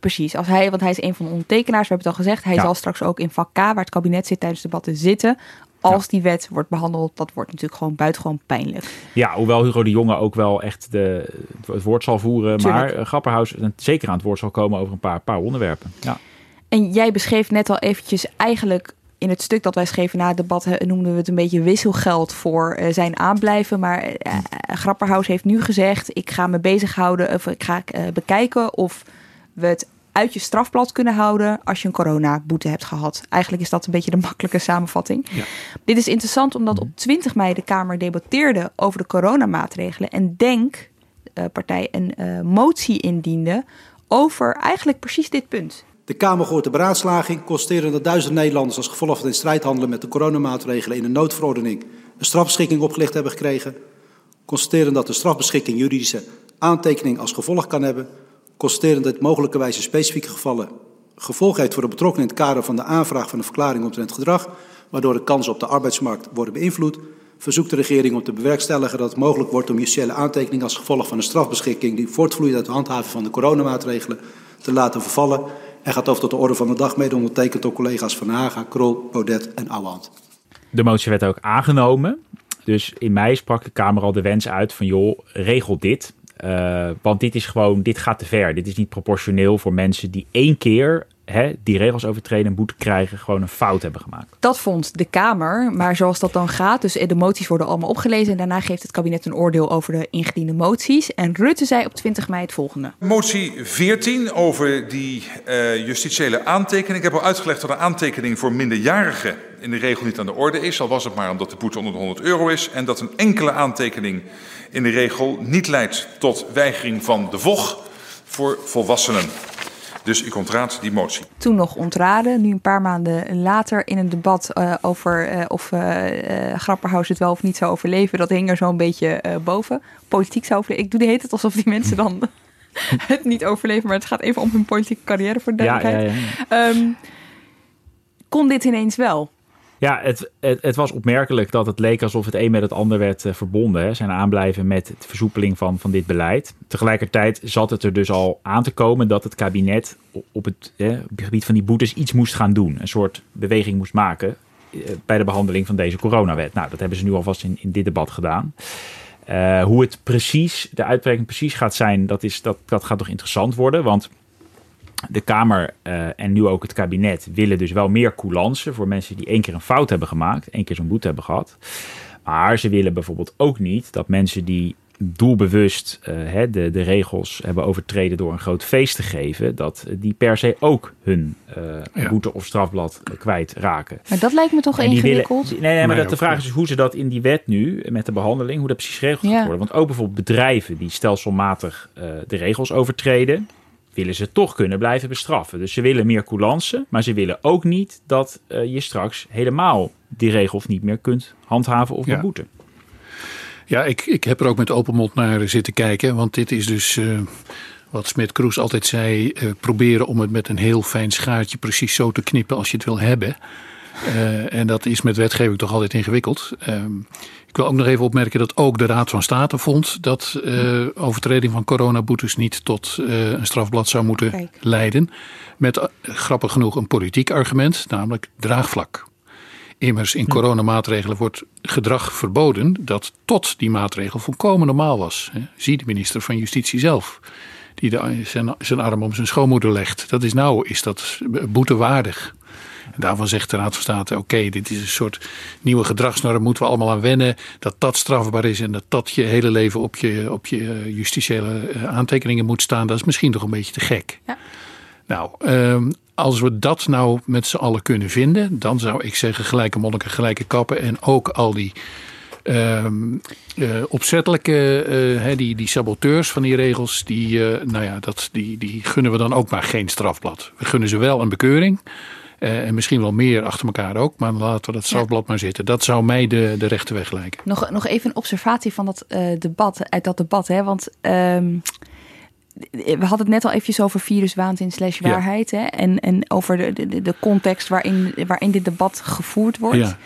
precies. Als hij, want hij is een van de ondertekenaars, we hebben het al gezegd. Hij zal straks ook in vak K, waar het kabinet zit tijdens debatten, zitten als die wet wordt behandeld, dat wordt natuurlijk gewoon buitengewoon pijnlijk. Ja, hoewel Hugo de Jonge ook wel echt de, het woord zal voeren. Maar uh, Grapperhaus zeker aan het woord zal komen over een paar, paar onderwerpen. Ja. En jij beschreef net al eventjes eigenlijk in het stuk dat wij schreven na het debat noemden we het een beetje wisselgeld voor uh, zijn aanblijven. Maar Grapperhaus heeft nu gezegd: ik ga me bezighouden of ik ga bekijken of we het uit je strafblad kunnen houden als je een coronaboete hebt gehad. Eigenlijk is dat een beetje de makkelijke samenvatting. Ja. Dit is interessant omdat op 20 mei de Kamer debatteerde over de coronamaatregelen en Denk, uh, partij, een uh, motie indiende over eigenlijk precies dit punt. De Kamer gooit de beraadslaging, constateren dat duizend Nederlanders als gevolg van de strijd handelen met de coronamaatregelen in een noodverordening een strafbeschikking opgelegd hebben gekregen. Constateren dat de strafbeschikking juridische aantekening als gevolg kan hebben constateren dat mogelijkerwijs in specifieke gevallen gevolg heeft voor de betrokkenen in het kader van de aanvraag van een verklaring omtrent gedrag, waardoor de kansen op de arbeidsmarkt worden beïnvloed, verzoekt de regering om te bewerkstelligen dat het mogelijk wordt om justitiële aantekening als gevolg van een strafbeschikking die voortvloeit uit de handhaving van de coronamaatregelen te laten vervallen en gaat over tot de orde van de dag mede ondertekend door collega's Van Haga, Krol, Baudet en Ouwehand. De motie werd ook aangenomen. Dus in mei sprak de Kamer al de wens uit van joh, regel dit. Uh, want dit is gewoon, dit gaat te ver. Dit is niet proportioneel voor mensen die één keer hè, die regels overtreden en boete krijgen, gewoon een fout hebben gemaakt. Dat vond de Kamer, maar zoals dat dan gaat, dus de moties worden allemaal opgelezen en daarna geeft het kabinet een oordeel over de ingediende moties. En Rutte zei op 20 mei het volgende. Motie 14 over die uh, justitiële aantekening. Ik heb al uitgelegd dat een aantekening voor minderjarigen in de regel niet aan de orde is, al was het maar omdat de boete onder de 100 euro is, en dat een enkele aantekening in de regel niet leidt tot weigering van de VOG voor volwassenen. Dus ik ontraad die motie. Toen nog ontraden, nu een paar maanden later in een debat uh, over uh, of uh, Grapperhaus het wel of niet zou overleven. Dat hing er zo'n beetje boven. Politiek zou overleven. Ik doe de hele tijd alsof die mensen dan het niet overleven. Maar het gaat even om hun politieke carrière voor de duidelijkheid. Ja, ja, ja. Um, kon dit ineens wel? Ja, het, het, het, was opmerkelijk dat het leek alsof het een met het ander werd uh, verbonden. Hè. Zijn aanblijven met de versoepeling van, van dit beleid. Tegelijkertijd zat het er dus al aan te komen dat het kabinet op het, eh, gebied van die boetes iets moest gaan doen. Een soort beweging moest maken eh, bij de behandeling van deze coronawet. Nou, dat hebben ze nu alvast in, in dit debat gedaan. Uh, hoe het precies, de uitwerking precies gaat zijn, dat, is, dat, dat gaat toch interessant worden. Want de Kamer uh, en nu ook het kabinet willen dus wel meer coulance voor mensen die één keer een fout hebben gemaakt, één keer zo'n boete hebben gehad. Maar ze willen bijvoorbeeld ook niet dat mensen die doelbewust uh, hè, de, de regels hebben overtreden door een groot feest te geven, dat die per se ook hun uh, ja. boete of strafblad kwijt raken. Maar dat lijkt me toch ingewikkeld. Willen, nee, nee, maar dat, de vraag is hoe ze dat in die wet nu, met de behandeling, hoe dat precies geregeld ja. gaat worden. Want ook bijvoorbeeld bedrijven die stelselmatig uh, de regels overtreden, willen ze toch kunnen blijven bestraffen. Dus ze willen meer coulance, maar ze willen ook niet dat uh, je straks helemaal die regels niet meer kunt handhaven of beboeten. Ja. ja, ik, ik heb er ook met open mond naar zitten kijken, want dit is dus uh, wat Smit Kroes altijd zei: uh, proberen om het met een heel fijn schaartje precies zo te knippen als je het wil hebben. en dat is met wetgeving toch altijd ingewikkeld. Ehm, ik wil ook nog even opmerken dat ook de Raad van State vond dat uh, overtreding van coronaboetes niet tot uh, een strafblad zou moeten Kijk. leiden. Met uh, grappig genoeg een politiek argument, namelijk draagvlak. Immers in coronamaatregelen wordt gedrag verboden dat tot die maatregel volkomen normaal was. Zie de minister van Justitie zelf, die de, zijn, zijn arm om zijn schoonmoeder legt. Dat is nou, is dat boetewaardig. En daarvan zegt de Raad van State: oké, dit is een soort nieuwe gedragsnorm, moeten we allemaal aan wennen. Dat dat strafbaar is en dat dat je hele leven op je, op je justitiële aantekeningen moet staan, dat is misschien toch een beetje te gek. Ja. Nou, um, als we dat nou met z'n allen kunnen vinden, dan zou ik zeggen: gelijke monniken, gelijke kappen. En ook al die. Um, uh, opzettelijke, uh, die, die saboteurs van die regels, die, nou ja, dat, die, die gunnen we dan ook maar geen strafblad. We gunnen ze wel een bekeuring. Uh, en misschien wel meer achter elkaar ook. Maar laten we dat strafblad ja. maar zitten. Dat zou mij de, de rechte weg lijken. Nog, nog even een observatie van dat uh, debat, uit dat debat. Hè? Want um, we hadden het net al eventjes over viruswaanzin slash waarheid. Ja. Hè? En, en over de, de, de context waarin, waarin dit debat gevoerd wordt. Ja.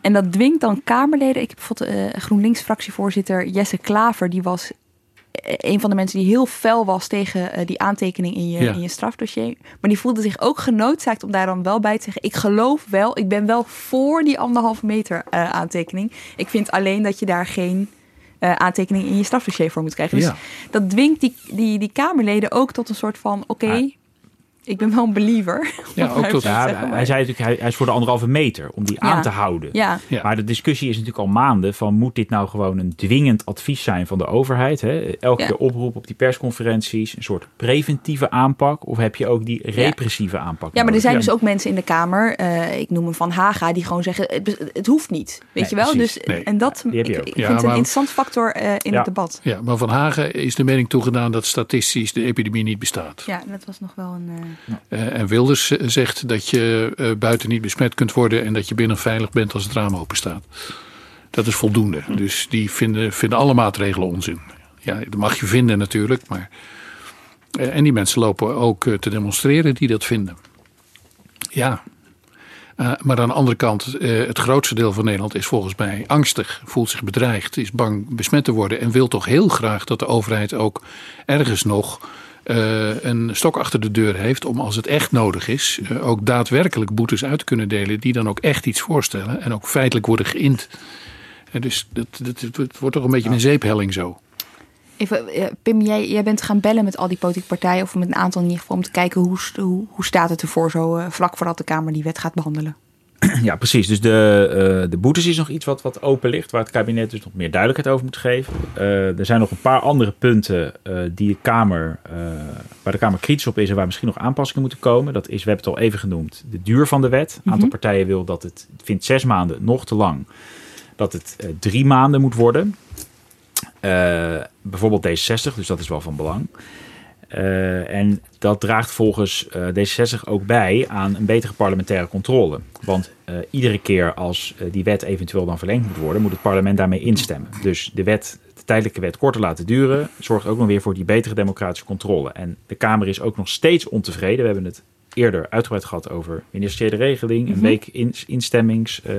En dat dwingt dan Kamerleden. Ik heb bijvoorbeeld uh, GroenLinks-fractievoorzitter Jesse Klaver. Die was een van de mensen die heel fel was tegen uh, die aantekening in je, ja. in je strafdossier. Maar die voelde zich ook genoodzaakt om daar dan wel bij te zeggen: Ik geloof wel, ik ben wel voor die anderhalve meter uh, aantekening. Ik vind alleen dat je daar geen uh, aantekening in je strafdossier voor moet krijgen. Dus ja. dat dwingt die, die, die Kamerleden ook tot een soort van: Oké. Okay, ik ben wel een believer. Ja, ook tot, ja, zeggen, hij zei natuurlijk, hij, hij, is voor de anderhalve meter om die ja. aan te houden. Ja. ja. Maar de discussie is natuurlijk al maanden van moet dit nou gewoon een dwingend advies zijn van de overheid? Hè? Elke keer oproep op die persconferenties, een soort preventieve aanpak of heb je ook die repressieve aanpak? Ja, maar er zijn dus ook mensen in de Kamer, uh, ik noem hem Van Haga, die gewoon zeggen het, het hoeft niet. Weet nee, je wel? Precies. Dus, nee. En dat ik, ik vind maar, een interessant factor uh, in het debat. Ja, maar Van Haga is de mening toegedaan dat statistisch de epidemie niet bestaat. Ja, dat was nog wel een... Uh, uh, en Wilders zegt dat je uh, buiten niet besmet kunt worden en dat je binnen veilig bent als het raam open staat. Dat is voldoende. Dus die vinden, vinden alle maatregelen onzin. Ja, dat mag je vinden natuurlijk, maar. Uh, en die mensen lopen ook te demonstreren die dat vinden. Ja. maar aan de andere kant, het grootste deel van Nederland is volgens mij angstig, voelt zich bedreigd, is bang besmet te worden en wil toch heel graag dat de overheid ook ergens nog uh, een stok achter de deur heeft om als het echt nodig is, uh, ook daadwerkelijk boetes uit te kunnen delen die dan ook echt iets voorstellen en ook feitelijk worden geïnd. En dus dat, dat, het wordt toch een beetje een zeephelling zo. Even, eh, Pim, jij, jij bent gaan bellen met al die politieke partijen, of met een aantal in ieder geval, om te kijken hoe, hoe, hoe staat het ervoor zo uh, vlak voordat de Kamer die wet gaat behandelen. Ja, precies. Dus de, uh, de boetes is nog iets wat, wat open ligt, waar het kabinet dus nog meer duidelijkheid over moet geven. Uh, er zijn nog een paar andere punten uh, die de Kamer, waar de Kamer kritisch op is en waar misschien nog aanpassingen moeten komen. Dat is, we hebben het al even genoemd, de duur van de wet. Een aantal mm -hmm. partijen wil dat het, vindt zes maanden nog te lang, dat het drie maanden moet worden. bijvoorbeeld D60, dus dat is wel van belang. Uh, en dat draagt volgens uh, D66 ook bij aan een betere parlementaire controle. Want uh, iedere keer als die wet eventueel dan verlengd moet worden, moet het parlement daarmee instemmen. Dus de wet, de tijdelijke wet korter laten duren, zorgt ook nog weer voor die betere democratische controle. En de Kamer is ook nog steeds ontevreden. We hebben het eerder uitgebreid gehad over ministeriële regeling, een mm -hmm. week in, instemmings, uh,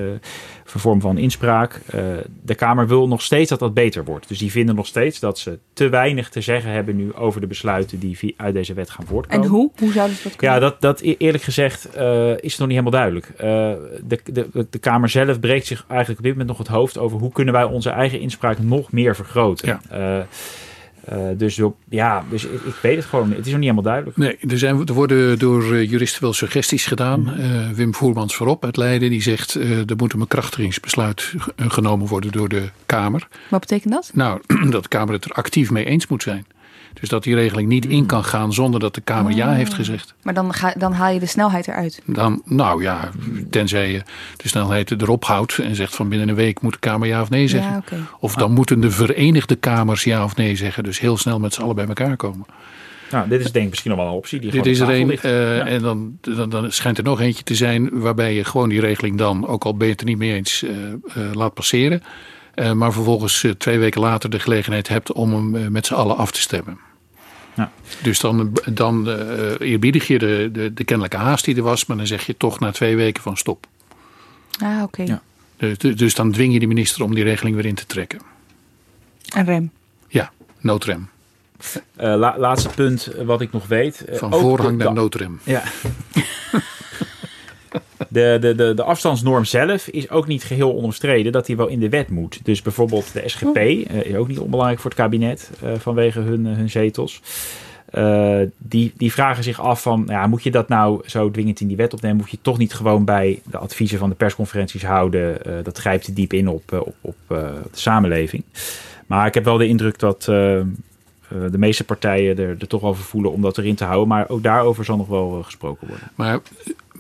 vorm van inspraak. Uh, de Kamer wil nog steeds dat dat beter wordt. Dus die vinden nog steeds dat ze te weinig te zeggen hebben nu over de besluiten die uit deze wet gaan voortkomen. En hoe? Hoe zouden ze dat kunnen? Ja, dat, dat eerlijk gezegd uh, is nog niet helemaal duidelijk. de, de, de Kamer zelf breekt zich eigenlijk op dit moment nog het hoofd over hoe kunnen wij onze eigen inspraak nog meer vergroten. Ja. Uh, dus ja, dus ik, ik, weet het gewoon. Het is nog niet helemaal duidelijk. Nee, er, zijn, er worden door uh, juristen wel suggesties gedaan. Mm. Uh, Wim Voermans voorop uit Leiden, die zegt er moet een bekrachtigingsbesluit genomen worden door de Kamer. Wat betekent dat? Nou, dat de Kamer het er actief mee eens moet zijn. Dus dat die regeling niet in kan gaan zonder dat de Kamer ja heeft gezegd. Maar dan, ga, dan haal je de snelheid eruit? Dan, nou ja, tenzij je de snelheid erop houdt en zegt van binnen een week moet de Kamer ja of nee zeggen. Ja, okay. Of dan moeten de Verenigde Kamers ja of nee zeggen. Dus heel snel met z'n allen bij elkaar komen. Nou, dit is denk ik misschien nog wel een optie. Die dit is er een. Uh, ja. En dan, dan, dan, schijnt er nog eentje te zijn waarbij je gewoon die regeling dan, ook al ben je het er niet mee eens, uh, uh, laat passeren. Uh, maar vervolgens twee weken later de gelegenheid hebt om hem met z'n allen af te stemmen. Ja. Dus dan, dan uh, eerbiedig je de, de, de, kennelijke haast die er was, maar dan zeg je toch na twee weken van stop. Ah, oké. Okay. Ja. Dus, dus dan dwing je de minister om die regeling weer in te trekken. Een rem. Ja, noodrem. Uh, la, laatste punt wat ik nog weet. Van voorrang naar noodrem. Ja. De, de, de, de afstandsnorm zelf is ook niet geheel onomstreden dat die wel in de wet moet. Dus bijvoorbeeld de SGP uh, is ook niet onbelangrijk voor het kabinet uh, vanwege hun, uh, hun zetels. die, die vragen zich af van, ja, moet je dat nou zo dwingend in die wet opnemen? Moet je toch niet gewoon bij de adviezen van de persconferenties houden? dat grijpt te diep in op, op, op de samenleving. Maar ik heb wel de indruk dat de meeste partijen er, er toch over voelen om dat erin te houden. Maar ook daarover zal nog wel gesproken worden. Maar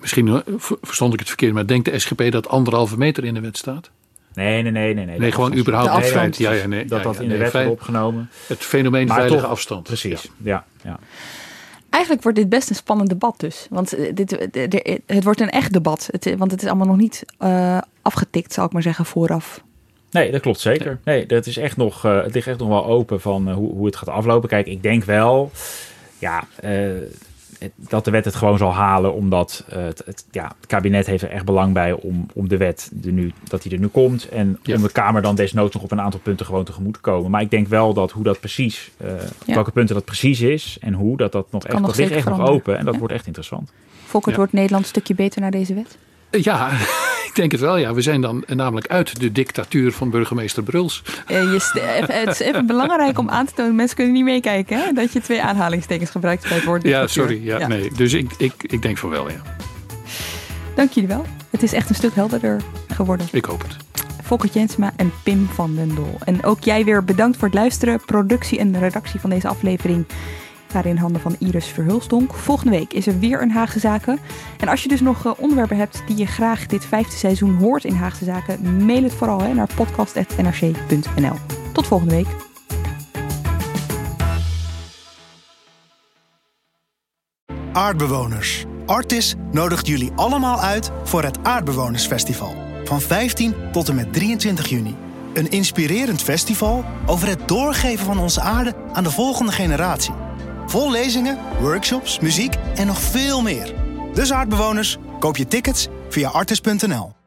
misschien verstond ik het verkeerd, maar denkt de SGP dat anderhalve meter in de wet staat? Nee, nee, nee. Nee, nee, nee gewoon überhaupt de afstand. Ja, ja, nee, dat ja, dat ja, in de wet wordt opgenomen. Het fenomeen Maar veilige toch- afstand. Precies, ja. ja. Eigenlijk wordt dit best een spannend debat dus. Want eh, dit, eh, het wordt een echt debat. Het, want het is allemaal nog niet eh, afgetikt, zal ik maar zeggen, vooraf. Nee, dat klopt zeker. Nee, dat is echt nog, eh, het ligt echt nog wel open van eh, hoe, hoe het gaat aflopen. Kijk, ik denk wel ja, eh, dat de wet het gewoon zal halen, omdat eh, het, het, ja, het kabinet heeft er echt belang bij om, om de wet er nu, dat die er nu komt. En Ja. om de Kamer dan desnoods nog op een aantal punten gewoon tegemoet te komen. Maar ik denk wel dat hoe dat precies, eh, Ja. welke punten dat precies is en hoe, dat dat nog echt, nog dat ligt echt nog open. En dat Ja. wordt echt interessant. Volkert, Ja. wordt Nederland een stukje beter naar deze wet? Ja, ik denk het wel. Ja. We zijn dan namelijk uit de dictatuur van burgemeester Bruls. Eh, het is even belangrijk om aan te tonen, mensen kunnen niet meekijken, hè? dat je twee aanhalingstekens gebruikt bij het woord Ja, dictatuur. sorry. Ja, Nee. Dus ik, ik, ik denk van wel, ja. Dank jullie wel. Het is echt een stuk helderder geworden. Ik hoop het. Volkert Jensma en Pim van den Dol. En ook jij weer bedankt voor het luisteren. Productie en redactie van deze aflevering waren in handen van Iris Verhulstonk. Volgende week is er weer een Haagse Zaken. En als je dus nog eh, onderwerpen hebt die je graag dit vijfde seizoen hoort in Haagse Zaken, mail het vooral hè, naar podcast.nrc.nl. Tot volgende week. Aardbewoners. Artis nodigt jullie allemaal uit voor het Aardbewonersfestival. Van 15 tot en met 23 juni. Een inspirerend festival over het doorgeven van onze aarde aan de volgende generatie. Vol lezingen, workshops, muziek en nog veel meer. Dus aardbewoners, koop je tickets via artis.nl.